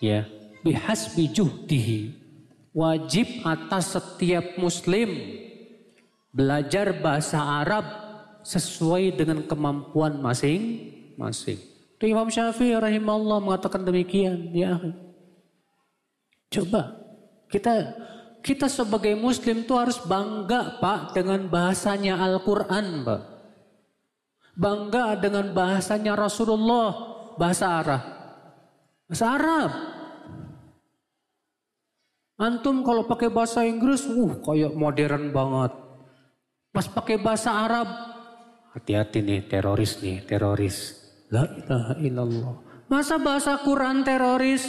ya bihasbi juhdihi wajib atas setiap muslim belajar bahasa Arab sesuai dengan kemampuan masing-masing. Itu Imam Syafi'i rahimahullah mengatakan demikian ya. Coba kita kita sebagai muslim tuh harus bangga Pak dengan bahasanya Al-Qur'an, Pak bangga dengan bahasanya Rasulullah, bahasa Arab. Bahasa Arab. Antum kalau pakai bahasa Inggris, uh kayak modern banget. Pas pakai bahasa Arab, hati-hati nih teroris nih, teroris. La ilaha illallah. Masa bahasa Quran teroris?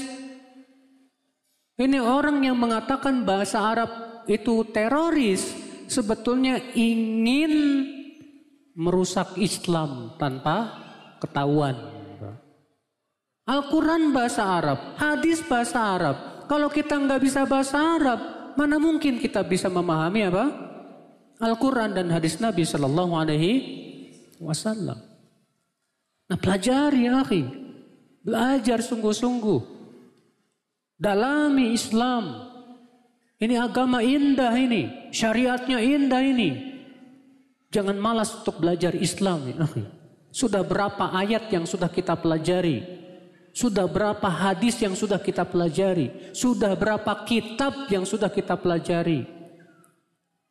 Ini orang yang mengatakan bahasa Arab itu teroris sebetulnya ingin merusak Islam tanpa ketahuan. Al-Quran bahasa Arab, hadis bahasa Arab. Kalau kita nggak bisa bahasa Arab, mana mungkin kita bisa memahami apa? Al-Quran dan hadis Nabi Shallallahu Alaihi Wasallam. Nah pelajari ya akhi. Belajar sungguh-sungguh. Dalami Islam. Ini agama indah ini. Syariatnya indah ini. Jangan malas untuk belajar Islam. Ya, sudah berapa ayat yang sudah kita pelajari. Sudah berapa hadis yang sudah kita pelajari. Sudah berapa kitab yang sudah kita pelajari.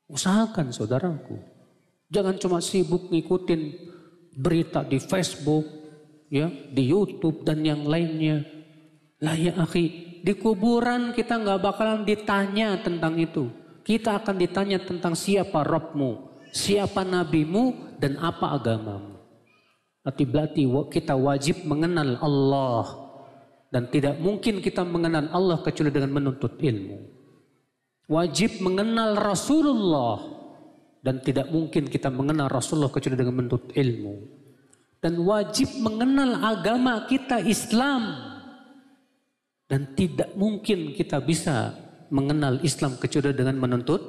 Usahakan saudaraku. Jangan cuma sibuk ngikutin berita di Facebook, ya, di YouTube dan yang lainnya. Lah ya akhi, di kuburan kita nggak bakalan ditanya tentang itu. Kita akan ditanya tentang siapa Robmu, siapa nabimu, dan apa agamamu. Berarti berarti kita wajib mengenal Allah. Dan tidak mungkin kita mengenal Allah kecuali dengan menuntut ilmu. Wajib mengenal Rasulullah. Dan tidak mungkin kita mengenal Rasulullah kecuali dengan menuntut ilmu. Dan wajib mengenal agama kita Islam dan tidak mungkin kita bisa mengenal Islam kecuali dengan menuntut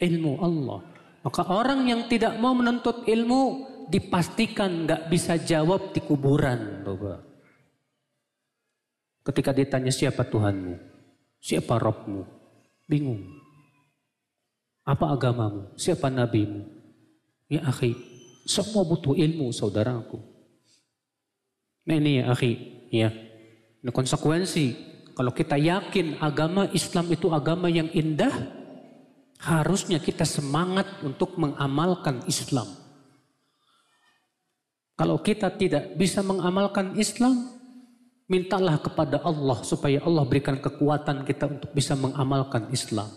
ilmu Allah. Maka orang yang tidak mau menuntut ilmu dipastikan nggak bisa jawab di kuburan. Coba. Ketika ditanya siapa Tuhanmu, siapa Robmu, bingung. Apa agamamu, siapa nabimu? Ya akhi, semua butuh ilmu saudaraku. Nah ini ya akhi, ya ini konsekuensi. Kalau kita yakin agama Islam itu agama yang indah, harusnya kita semangat untuk mengamalkan Islam. Kalau kita tidak bisa mengamalkan Islam, mintalah kepada Allah supaya Allah berikan kekuatan kita untuk bisa mengamalkan Islam.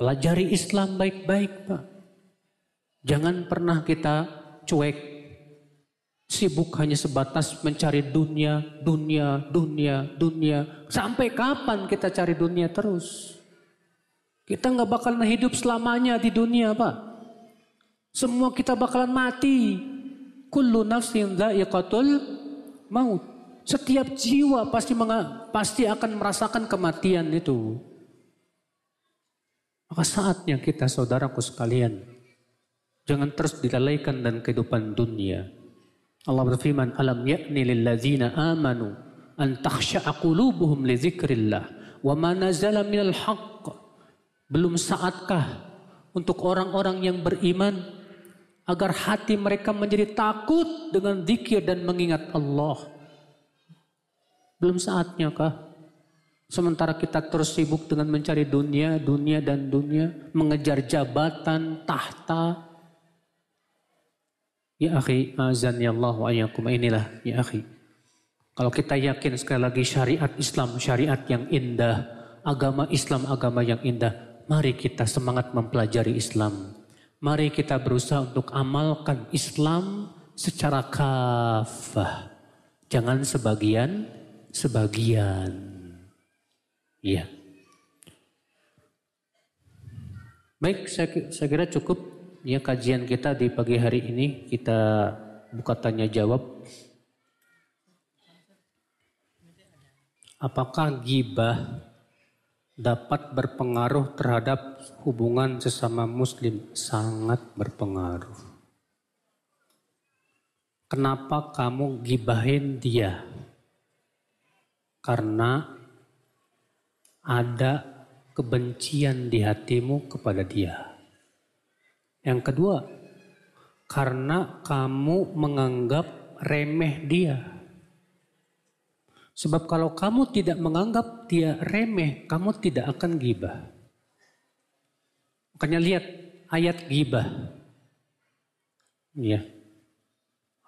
Pelajari Islam baik-baik, Pak. Jangan pernah kita cuek Sibuk hanya sebatas mencari dunia, dunia, dunia, dunia. Sampai kapan kita cari dunia terus? Kita nggak bakalan hidup selamanya di dunia, Pak. Semua kita bakalan mati. Kullu nafsin dha'iqatul maut. Setiap jiwa pasti pasti akan merasakan kematian itu. Maka saatnya kita saudaraku sekalian, jangan terus dilalaikan dan kehidupan dunia. Allah berfirman, "Alam ya'ni lilladzina amanu an takhsha'a qulubuhum li dzikrillah wa ma nazala minal haqq." Belum saatkah untuk orang-orang yang beriman agar hati mereka menjadi takut dengan zikir dan mengingat Allah? Belum saatnya kah? Sementara kita terus sibuk dengan mencari dunia, dunia dan dunia, mengejar jabatan, tahta, Ya akhi, azan ya Allah wa inilah ya akhi. Kalau kita yakin sekali lagi syariat Islam, syariat yang indah, agama Islam, agama yang indah, mari kita semangat mempelajari Islam. Mari kita berusaha untuk amalkan Islam secara kafah. Jangan sebagian, sebagian. Iya. Baik, saya kira cukup ya kajian kita di pagi hari ini kita buka tanya jawab. Apakah gibah dapat berpengaruh terhadap hubungan sesama muslim? Sangat berpengaruh. Kenapa kamu gibahin dia? Karena ada kebencian di hatimu kepada dia. Yang kedua, karena kamu menganggap remeh dia. Sebab kalau kamu tidak menganggap dia remeh, kamu tidak akan gibah. Makanya lihat ayat gibah. Ya.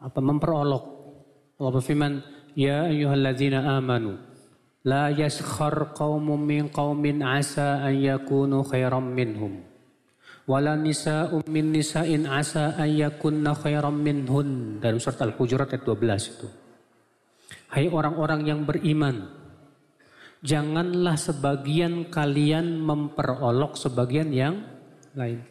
Apa memperolok. Allah berfirman, Ya ayuhalladzina amanu. La yaskhar qawmun min qawmin asa an yakunu khairan minhum wala nisa'um min nisa'in asa ayyakunna khairam minhun dari surat Al-Hujurat ayat 12 itu. Hai orang-orang yang beriman, janganlah sebagian kalian memperolok sebagian yang lain.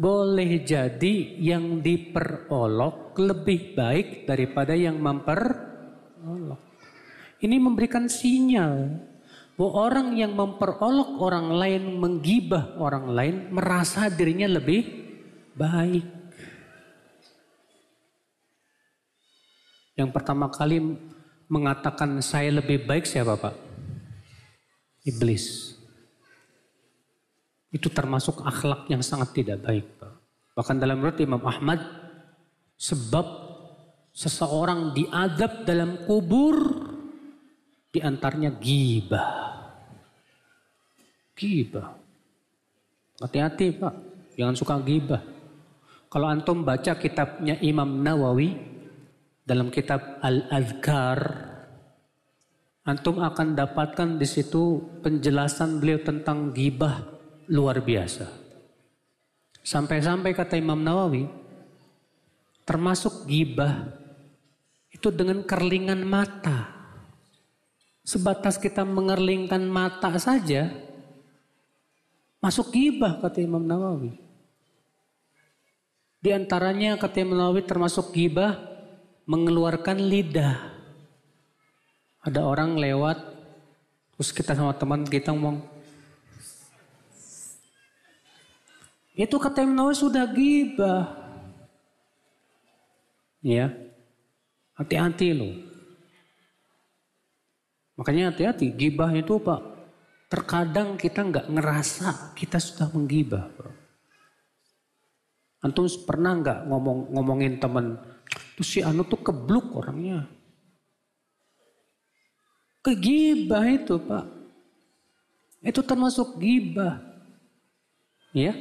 Boleh jadi yang diperolok lebih baik daripada yang memperolok. Ini memberikan sinyal bahwa orang yang memperolok orang lain, menggibah orang lain, merasa dirinya lebih baik. Yang pertama kali mengatakan saya lebih baik siapa Pak? Iblis. Itu termasuk akhlak yang sangat tidak baik Pak. Bahkan dalam menurut Imam Ahmad, sebab seseorang diadab dalam kubur, di antaranya gibah. Gibah. Hati-hati Pak, jangan suka gibah. Kalau antum baca kitabnya Imam Nawawi, dalam kitab Al-Azkar antum akan dapatkan di situ penjelasan beliau tentang gibah luar biasa. Sampai-sampai kata Imam Nawawi termasuk gibah itu dengan kerlingan mata. Sebatas kita mengerlingkan mata saja masuk gibah kata Imam Nawawi. Di antaranya kata Imam Nawawi termasuk gibah mengeluarkan lidah. Ada orang lewat, terus kita sama teman kita ngomong, itu kata Imam sudah gibah. Ya, hati-hati loh. Makanya hati-hati, gibah itu pak, terkadang kita nggak ngerasa kita sudah menggibah. Antum pernah nggak ngomong ngomongin teman Terus si Anu tuh kebluk orangnya. Kegibah itu pak. Itu termasuk gibah. Ya.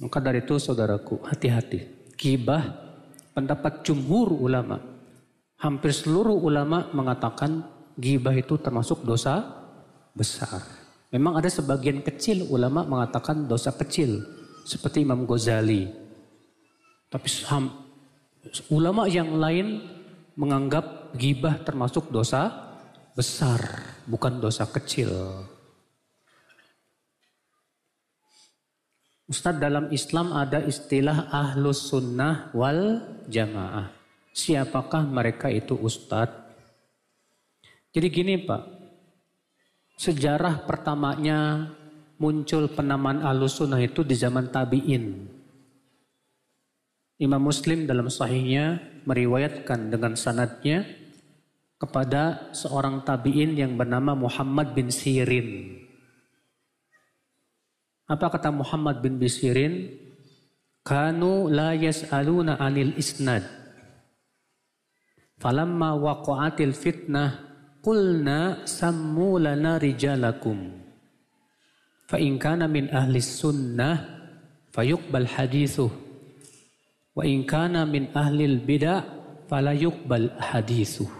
Maka dari itu saudaraku hati-hati. Gibah pendapat jumhur ulama. Hampir seluruh ulama mengatakan gibah itu termasuk dosa besar. Memang ada sebagian kecil ulama mengatakan dosa kecil. Seperti Imam Ghazali. Tapi Ulama yang lain menganggap gibah termasuk dosa besar, bukan dosa kecil. Ustadz dalam Islam ada istilah ahlus sunnah wal jamaah. Siapakah mereka itu Ustadz? Jadi gini Pak, sejarah pertamanya muncul penamaan ahlus sunnah itu di zaman tabi'in. Imam Muslim dalam sahihnya meriwayatkan dengan sanadnya kepada seorang tabi'in yang bernama Muhammad bin Sirin. Apa kata Muhammad bin Sirin? Kanu la yas'aluna anil isnad. Falamma waqa'atil fitnah qulna sammu lana rijalakum. Fa in kana min ahli sunnah fayuqbal hadithuh Wa in kana min ahlil bid'ah fala yuqbal hadithu.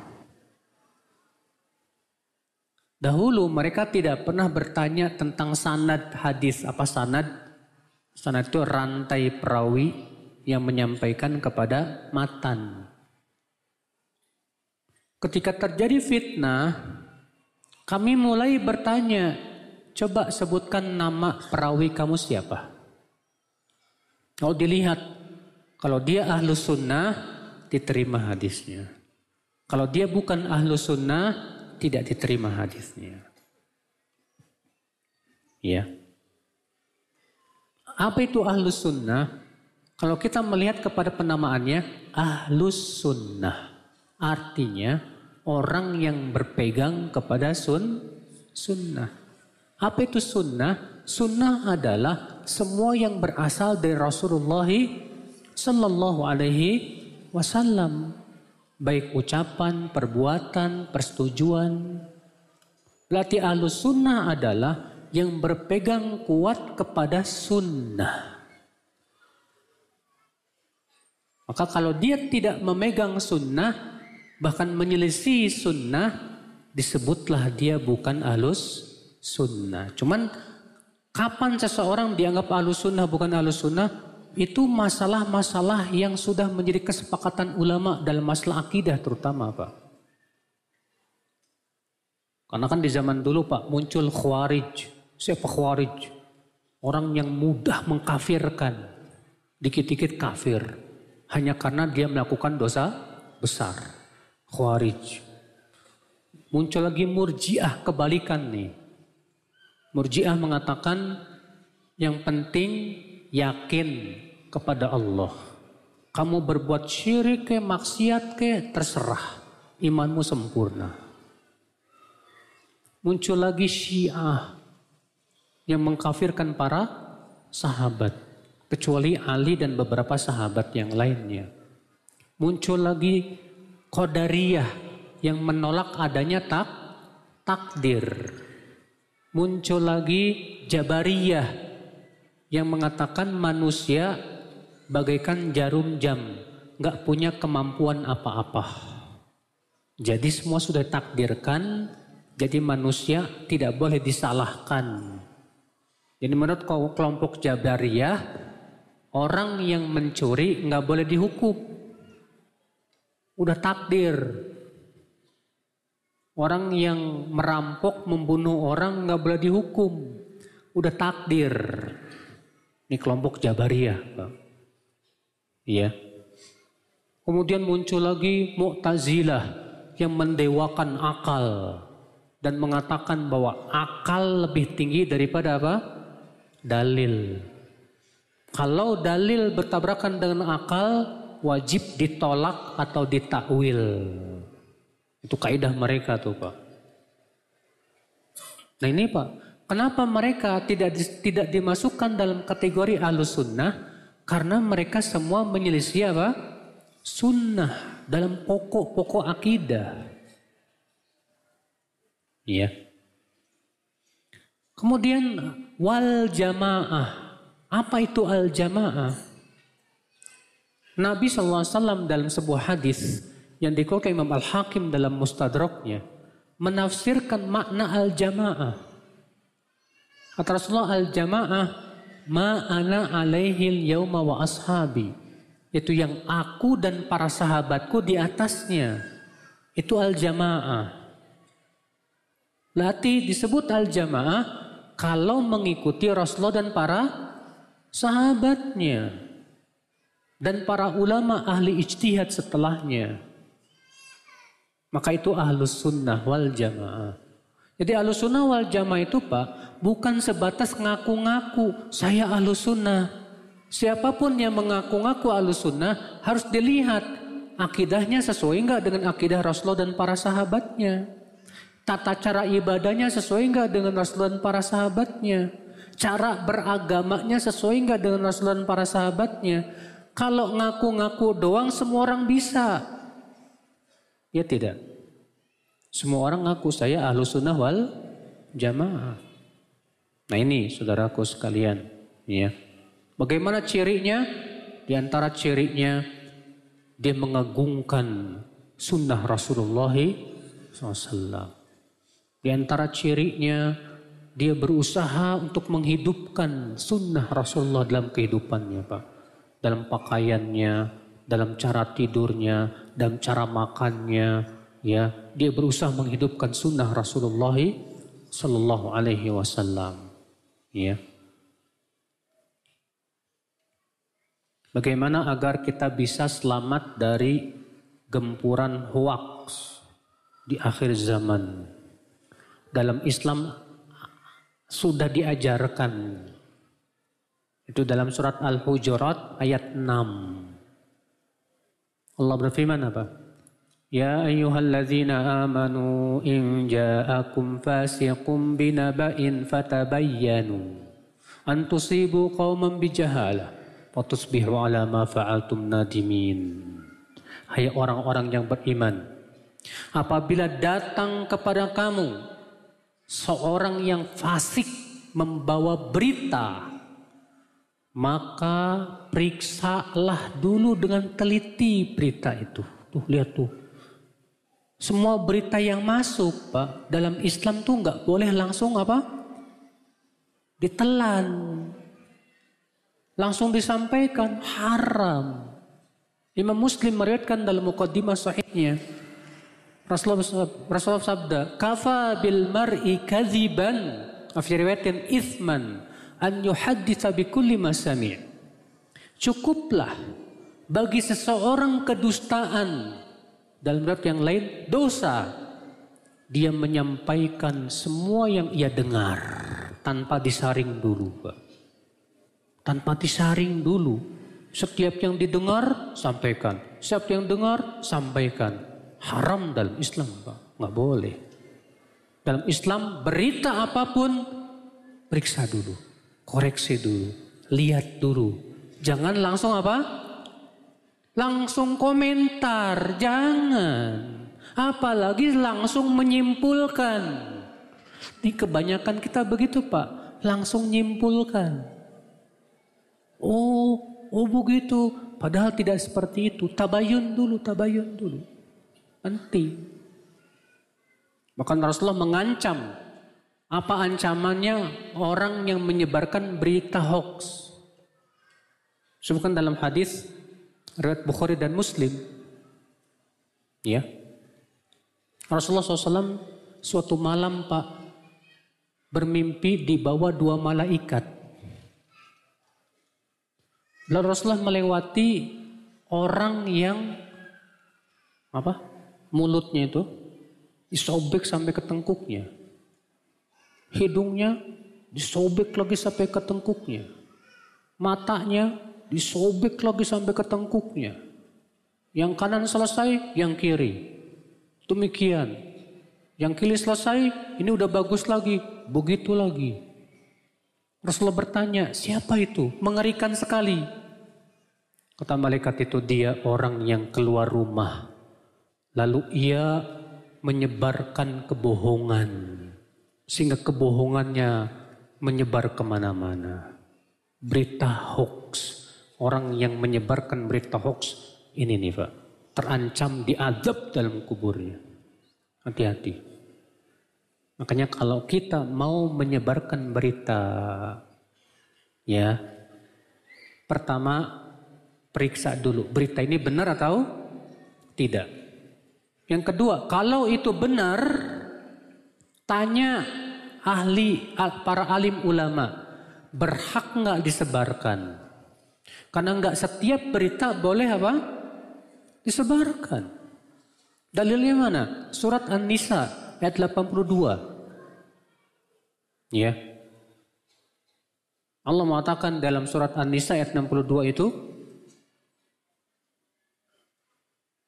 Dahulu mereka tidak pernah bertanya tentang sanad hadis. Apa sanad? Sanad itu rantai perawi yang menyampaikan kepada matan. Ketika terjadi fitnah, kami mulai bertanya, coba sebutkan nama perawi kamu siapa? Kalau dilihat kalau dia ahlu sunnah, diterima hadisnya. Kalau dia bukan ahlu sunnah, tidak diterima hadisnya. Ya. Apa itu ahlu sunnah? Kalau kita melihat kepada penamaannya, ahlus sunnah. Artinya orang yang berpegang kepada sun, sunnah. Apa itu sunnah? Sunnah adalah semua yang berasal dari Rasulullah Sallallahu alaihi wasallam. Baik ucapan, perbuatan, persetujuan. Berarti ahlus sunnah adalah yang berpegang kuat kepada sunnah. Maka kalau dia tidak memegang sunnah, bahkan menyelisih sunnah, disebutlah dia bukan alus sunnah. Cuman kapan seseorang dianggap alus sunnah bukan alus sunnah? itu masalah-masalah yang sudah menjadi kesepakatan ulama dalam masalah akidah terutama Pak. Karena kan di zaman dulu Pak muncul khawarij. Siapa khawarij? Orang yang mudah mengkafirkan. Dikit-dikit kafir. Hanya karena dia melakukan dosa besar. Khawarij. Muncul lagi murjiah kebalikan nih. Murjiah mengatakan yang penting yakin kepada Allah. Kamu berbuat syirik ke maksiat ke terserah. Imanmu sempurna. Muncul lagi syiah yang mengkafirkan para sahabat. Kecuali Ali dan beberapa sahabat yang lainnya. Muncul lagi Qadariyah yang menolak adanya tak takdir. Muncul lagi Jabariyah yang mengatakan manusia bagaikan jarum jam, nggak punya kemampuan apa-apa. Jadi semua sudah takdirkan, jadi manusia tidak boleh disalahkan. Jadi menurut kelompok Jabariyah, orang yang mencuri nggak boleh dihukum. Udah takdir, Orang yang merampok, membunuh orang nggak boleh dihukum. Udah takdir. Ini kelompok Jabariyah. Iya. Kemudian muncul lagi Mu'tazilah yang mendewakan akal dan mengatakan bahwa akal lebih tinggi daripada apa? Dalil. Kalau dalil bertabrakan dengan akal, wajib ditolak atau ditakwil. Itu kaidah mereka tuh Pak. Nah ini Pak, kenapa mereka tidak tidak dimasukkan dalam kategori ahlus sunnah? Karena mereka semua menyelisih apa? Sunnah dalam pokok-pokok akidah. Iya. Kemudian wal jamaah. Apa itu al jamaah? Nabi SAW dalam sebuah hadis yang dikeluarkan Imam Al-Hakim dalam Mustadraknya menafsirkan makna al-jamaah. Kata Rasulullah al-jamaah ma ana alaihi yauma wa ashabi. Itu yang aku dan para sahabatku di atasnya. Itu al-jamaah. Lati disebut al-jamaah kalau mengikuti Rasulullah dan para sahabatnya dan para ulama ahli ijtihad setelahnya. Maka itu ahlus sunnah wal jamaah. Jadi ahlus sunnah wal jamaah itu Pak, bukan sebatas ngaku-ngaku saya ahlus sunnah. Siapa pun yang mengaku-ngaku ahlus sunnah harus dilihat akidahnya sesuai enggak dengan akidah Rasulullah dan para sahabatnya. Tata cara ibadahnya sesuai enggak dengan Rasulullah dan para sahabatnya. Cara beragamanya sesuai enggak dengan Rasulullah dan para sahabatnya. Kalau ngaku-ngaku doang semua orang bisa. Ya tidak. Semua orang ngaku saya ahlu sunnah wal jamaah. Nah ini saudaraku sekalian. Ya. Bagaimana cirinya? Di antara cirinya dia mengagungkan sunnah Rasulullah SAW. Di antara cirinya dia berusaha untuk menghidupkan sunnah Rasulullah dalam kehidupannya Pak. Dalam pakaiannya, dalam cara tidurnya, dalam cara makannya, ya dia berusaha menghidupkan sunnah Rasulullah Sallallahu Alaihi Wasallam. Ya. Bagaimana agar kita bisa selamat dari gempuran hoax di akhir zaman? Dalam Islam sudah diajarkan. Itu dalam surat Al-Hujurat ayat 6. Allah berfirman apa? Ya ayyuhalladzina amanu in ja'akum fasiqun binaba'in fatabayyanu an tusibu qauman bijahalah fatusbihu ala ma fa'altum nadimin. Hai orang-orang yang beriman, apabila datang kepada kamu seorang yang fasik membawa berita maka periksalah dulu dengan teliti berita itu. Tuh lihat tuh. Semua berita yang masuk Pak dalam Islam tuh nggak boleh langsung apa? Ditelan. Langsung disampaikan haram. Imam Muslim meriwayatkan dalam mukaddimah sahihnya Rasulullah, Rasulullah sabda, "Kafa bil mar'i kadziban." Fi riwayatin ithman an yuhadditsa bi kulli ma Cukuplah bagi seseorang kedustaan dalam riwayat yang lain dosa dia menyampaikan semua yang ia dengar tanpa disaring dulu. Tanpa disaring dulu. Setiap yang didengar sampaikan, setiap yang dengar sampaikan. Haram dalam Islam, Pak. Nggak boleh. Dalam Islam berita apa pun periksa dulu, koreksi dulu, lihat dulu. Jangan langsung apa? Langsung komentar, jangan. Apalagi langsung menyimpulkan. Ini kebanyakan kita begitu Pak, langsung menyimpulkan. Oh, oh begitu. Padahal tidak seperti itu. Tabayun dulu, tabayun dulu. Penting. Bahkan Rasulullah mengancam. Apa ancamannya orang yang menyebarkan berita hoax. Sebutkan dalam hadis riwayat Bukhari dan Muslim. Ya. Rasulullah SAW suatu malam Pak bermimpi di bawah dua malaikat. Lalu Rasulullah melewati orang yang apa? Mulutnya itu disobek sampai ke tengkuknya. Hidungnya disobek lagi sampai ke tengkuknya. Matanya disobek lagi sampai ke tengkuknya. Yang kanan selesai, yang kiri. Demikian. Yang kiri selesai, ini udah bagus lagi, begitu lagi. Rasulullah bertanya, siapa itu? Mengerikan sekali. Kata malaikat itu dia orang yang keluar rumah. Lalu ia menyebarkan kebohongan. Sehingga kebohongannya menyebar ke mana-mana. Berita hoax orang yang menyebarkan berita hoax ini nih Pak, terancam diadab dalam kuburnya. Hati-hati. Makanya kalau kita mau menyebarkan berita, ya, pertama periksa dulu berita ini benar atau tidak. Yang kedua, kalau itu benar, tanya ahli para alim ulama, berhak nggak disebarkan? Karena enggak setiap berita boleh apa? Disebarkan. Dalilnya mana? Surat An-Nisa ayat 82. Ya. Allah mengatakan dalam surat An-Nisa ayat 62 itu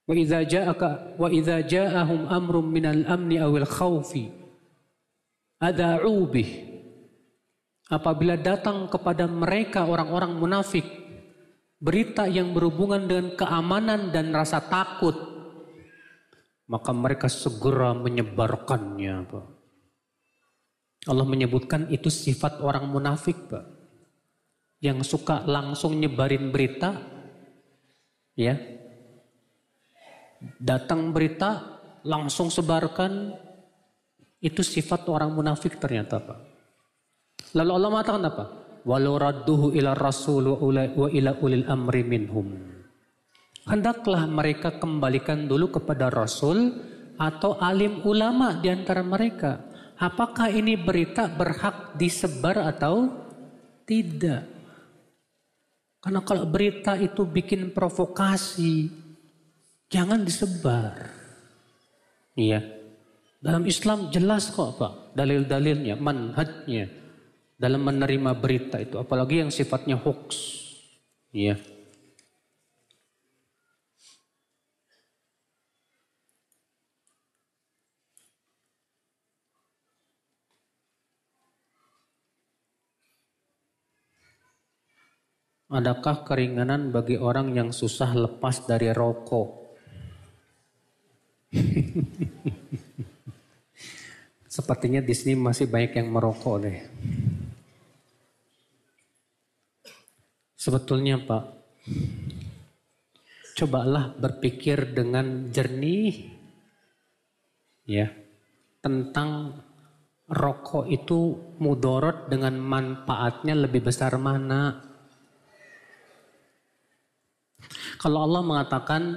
Wa idza ja'aka wa idza ja'ahum amrun minal amni awil khawfi ada'u bih Apabila datang kepada mereka orang-orang munafik berita yang berhubungan dengan keamanan dan rasa takut, maka mereka segera menyebarkannya, Pak. Allah menyebutkan itu sifat orang munafik, Pak. Yang suka langsung nyebarin berita, ya. Datang berita, langsung sebarkan, itu sifat orang munafik ternyata, Pak. Lalu Allah mengatakan apa? walau radduhu ila rasul wa ila ulil amri minhum. Hendaklah mereka kembalikan dulu kepada rasul atau alim ulama di antara mereka. Apakah ini berita berhak disebar atau tidak? Karena kalau berita itu bikin provokasi, jangan disebar. Iya. Dalam Islam jelas kok Pak, dalil-dalilnya, manhajnya dalam menerima berita itu, apalagi yang sifatnya hoax. Ya. Adakah keringanan bagi orang yang susah lepas dari rokok? Sepertinya di sini masih banyak yang merokok deh. Sebetulnya Pak, cobalah berpikir dengan jernih ya tentang rokok itu mudorot dengan manfaatnya lebih besar mana. Kalau Allah mengatakan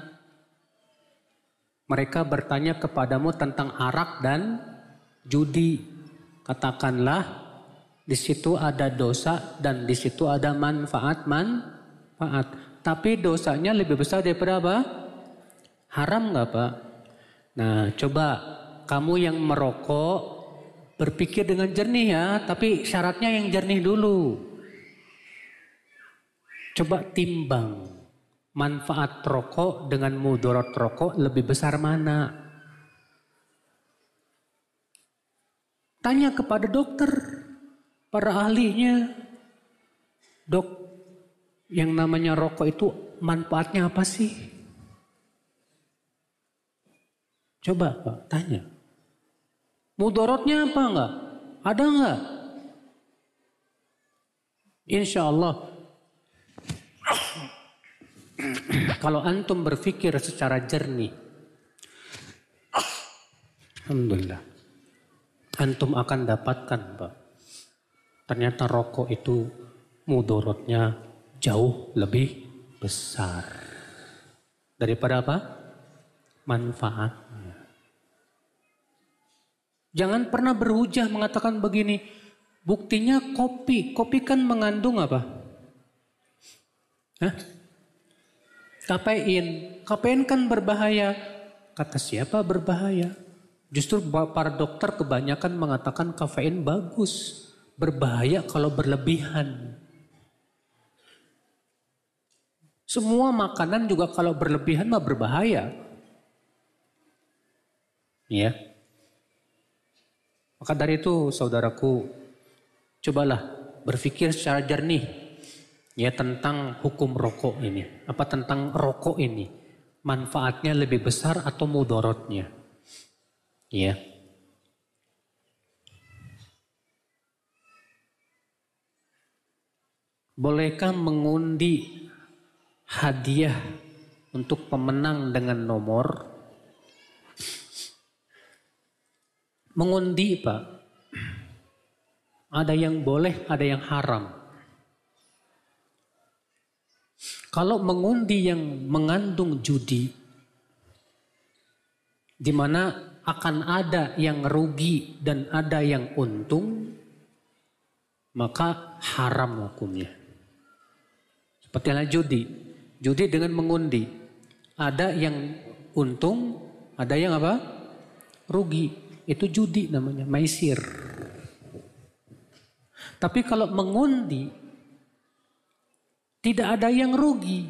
mereka bertanya kepadamu tentang arak dan judi. Katakanlah di situ ada dosa dan di situ ada manfaat manfaat. Tapi dosanya lebih besar daripada apa? Haram nggak pak? Nah coba kamu yang merokok berpikir dengan jernih ya, tapi syaratnya yang jernih dulu. Coba timbang manfaat rokok dengan mudarat rokok lebih besar mana? Tanya kepada dokter para ahlinya, dok, yang namanya rokok itu manfaatnya apa sih? Coba Pak, tanya. Mudorotnya apa enggak? Ada enggak? Insya Allah kalau antum berpikir secara jernih, Alhamdulillah, antum akan dapatkan, Pak, Ternyata rokok itu mudorotnya jauh lebih besar. Daripada apa? Manfaatnya. Jangan pernah berhujah mengatakan begini. Buktinya kopi. Kopi kan mengandung apa? Hah? Kafein. Kafein kan berbahaya. Kata siapa berbahaya? Justru para dokter kebanyakan mengatakan kafein bagus berbahaya kalau berlebihan. Semua makanan juga kalau berlebihan mah berbahaya. Ya. Maka dari itu saudaraku, cobalah berpikir secara jernih ya tentang hukum rokok ini. Apa tentang rokok ini? Manfaatnya lebih besar atau mudorotnya? Ya. Bolehkah mengundi hadiah untuk pemenang dengan nomor? Mengundi Pak, ada yang boleh, ada yang haram. Kalau mengundi yang mengandung judi, di mana akan ada yang rugi dan ada yang untung, maka haram hukumnya. Seperti halnya judi. Judi dengan mengundi. Ada yang untung, ada yang apa? Rugi. Itu judi namanya, maisir. Tapi kalau mengundi, tidak ada yang rugi.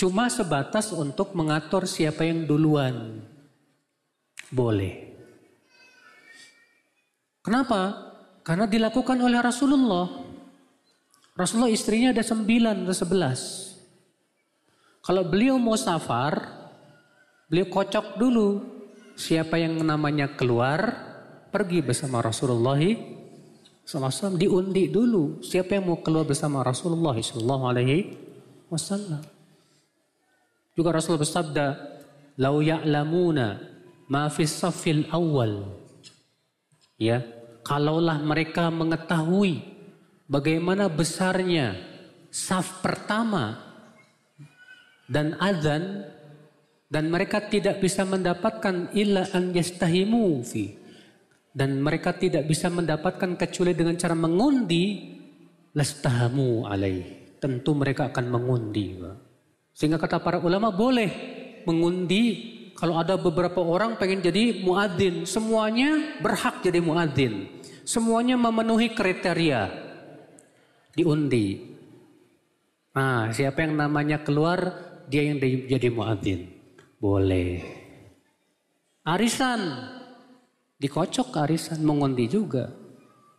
Cuma sebatas untuk mengatur siapa yang duluan. Boleh. Kenapa? Karena dilakukan oleh Rasulullah. Rasulullah istrinya ada sembilan atau sebelas. Kalau beliau mau safar, beliau kocok dulu siapa yang namanya keluar, pergi bersama Rasulullah SAW diundi dulu siapa yang mau keluar bersama Rasulullah SAW. Juga Rasulullah bersabda, "Lau ya'lamuna ma fi safil awal." Ya, kalaulah mereka mengetahui bagaimana besarnya saf pertama dan azan dan mereka tidak bisa mendapatkan illa an yastahimu fi. Dan mereka tidak bisa mendapatkan kecuali dengan cara mengundi lastahamu alaih. Tentu mereka akan mengundi sehingga kata para ulama boleh mengundi kalau ada beberapa orang pengen jadi muadzin semuanya berhak jadi muadzin semuanya memenuhi kriteria diundi. Nah, siapa yang namanya keluar, dia yang jadi muadzin. Boleh. Arisan, dikocok arisan, mengundi juga.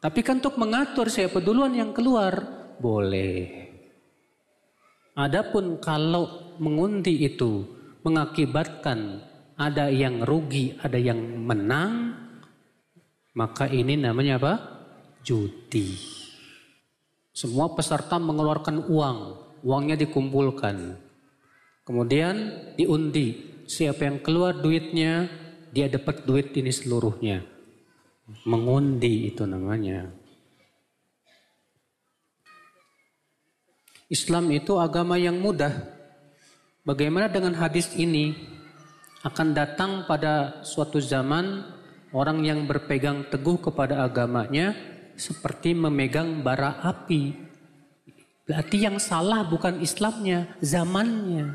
Tapi kan untuk mengatur siapa duluan yang keluar, boleh. Adapun kalau mengundi itu mengakibatkan ada yang rugi, ada yang menang, maka ini namanya apa? Judi. Semua peserta mengeluarkan uang, uangnya dikumpulkan. Kemudian diundi, siapa yang keluar duitnya, dia dapat duit ini seluruhnya. Mengundi itu namanya. Islam itu agama yang mudah. Bagaimana dengan hadis ini? Akan datang pada suatu zaman orang yang berpegang teguh kepada agamanya seperti memegang bara api. Berarti yang salah bukan Islamnya, zamannya.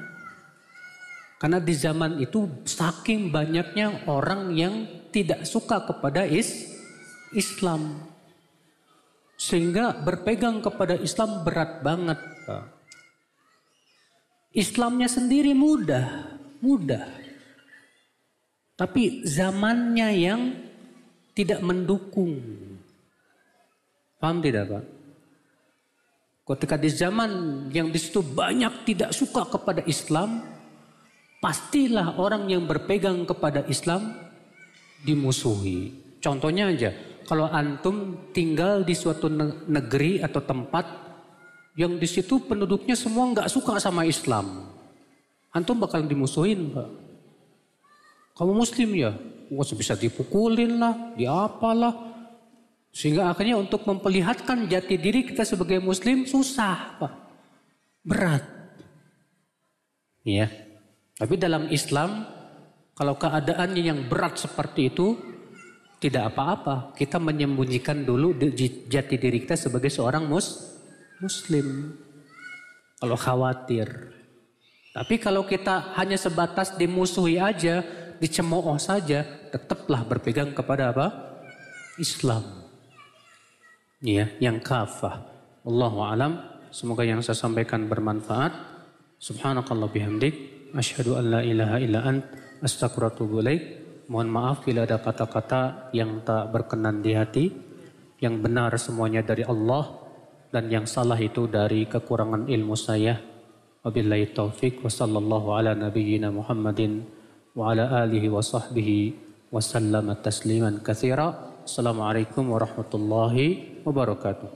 Karena di zaman itu saking banyaknya orang yang tidak suka kepada is Islam. Sehingga berpegang kepada Islam berat banget. Islamnya sendiri mudah, mudah. Tapi zamannya yang tidak mendukung. Paham tidak Pak? Ketika di zaman yang di situ banyak tidak suka kepada Islam, pastilah orang yang berpegang kepada Islam dimusuhi. Contohnya aja, kalau antum tinggal di suatu negeri atau tempat yang di situ penduduknya semua nggak suka sama Islam, antum bakal dimusuhin, Pak. Kamu muslim ya? Wah bisa dipukulin lah, diapalah. Sehingga akhirnya untuk memperlihatkan jati diri kita sebagai muslim susah Pak. Berat. Ya. Tapi dalam Islam kalau keadaannya yang berat seperti itu tidak apa-apa. Kita menyembunyikan dulu jati diri kita sebagai seorang mus muslim. Kalau khawatir. Tapi kalau kita hanya sebatas dimusuhi aja, dicemooh saja, tetaplah berpegang kepada apa? Islam. Ya, yang kafah. Allahu alam. Semoga yang saya sampaikan bermanfaat. Subhanakallah bihamdik. Asyhadu an la ilaha illa ant. Astagfirullahaladzim. Mohon maaf bila ada kata-kata yang tak berkenan di hati. Yang benar semuanya dari Allah. Dan yang salah itu dari kekurangan ilmu saya. Wabillahi taufik wa sallallahu ala nabiyyina وعلى آله وصحبه وسلم تسليما كثيرا السلام عليكم ورحمة الله وبركاته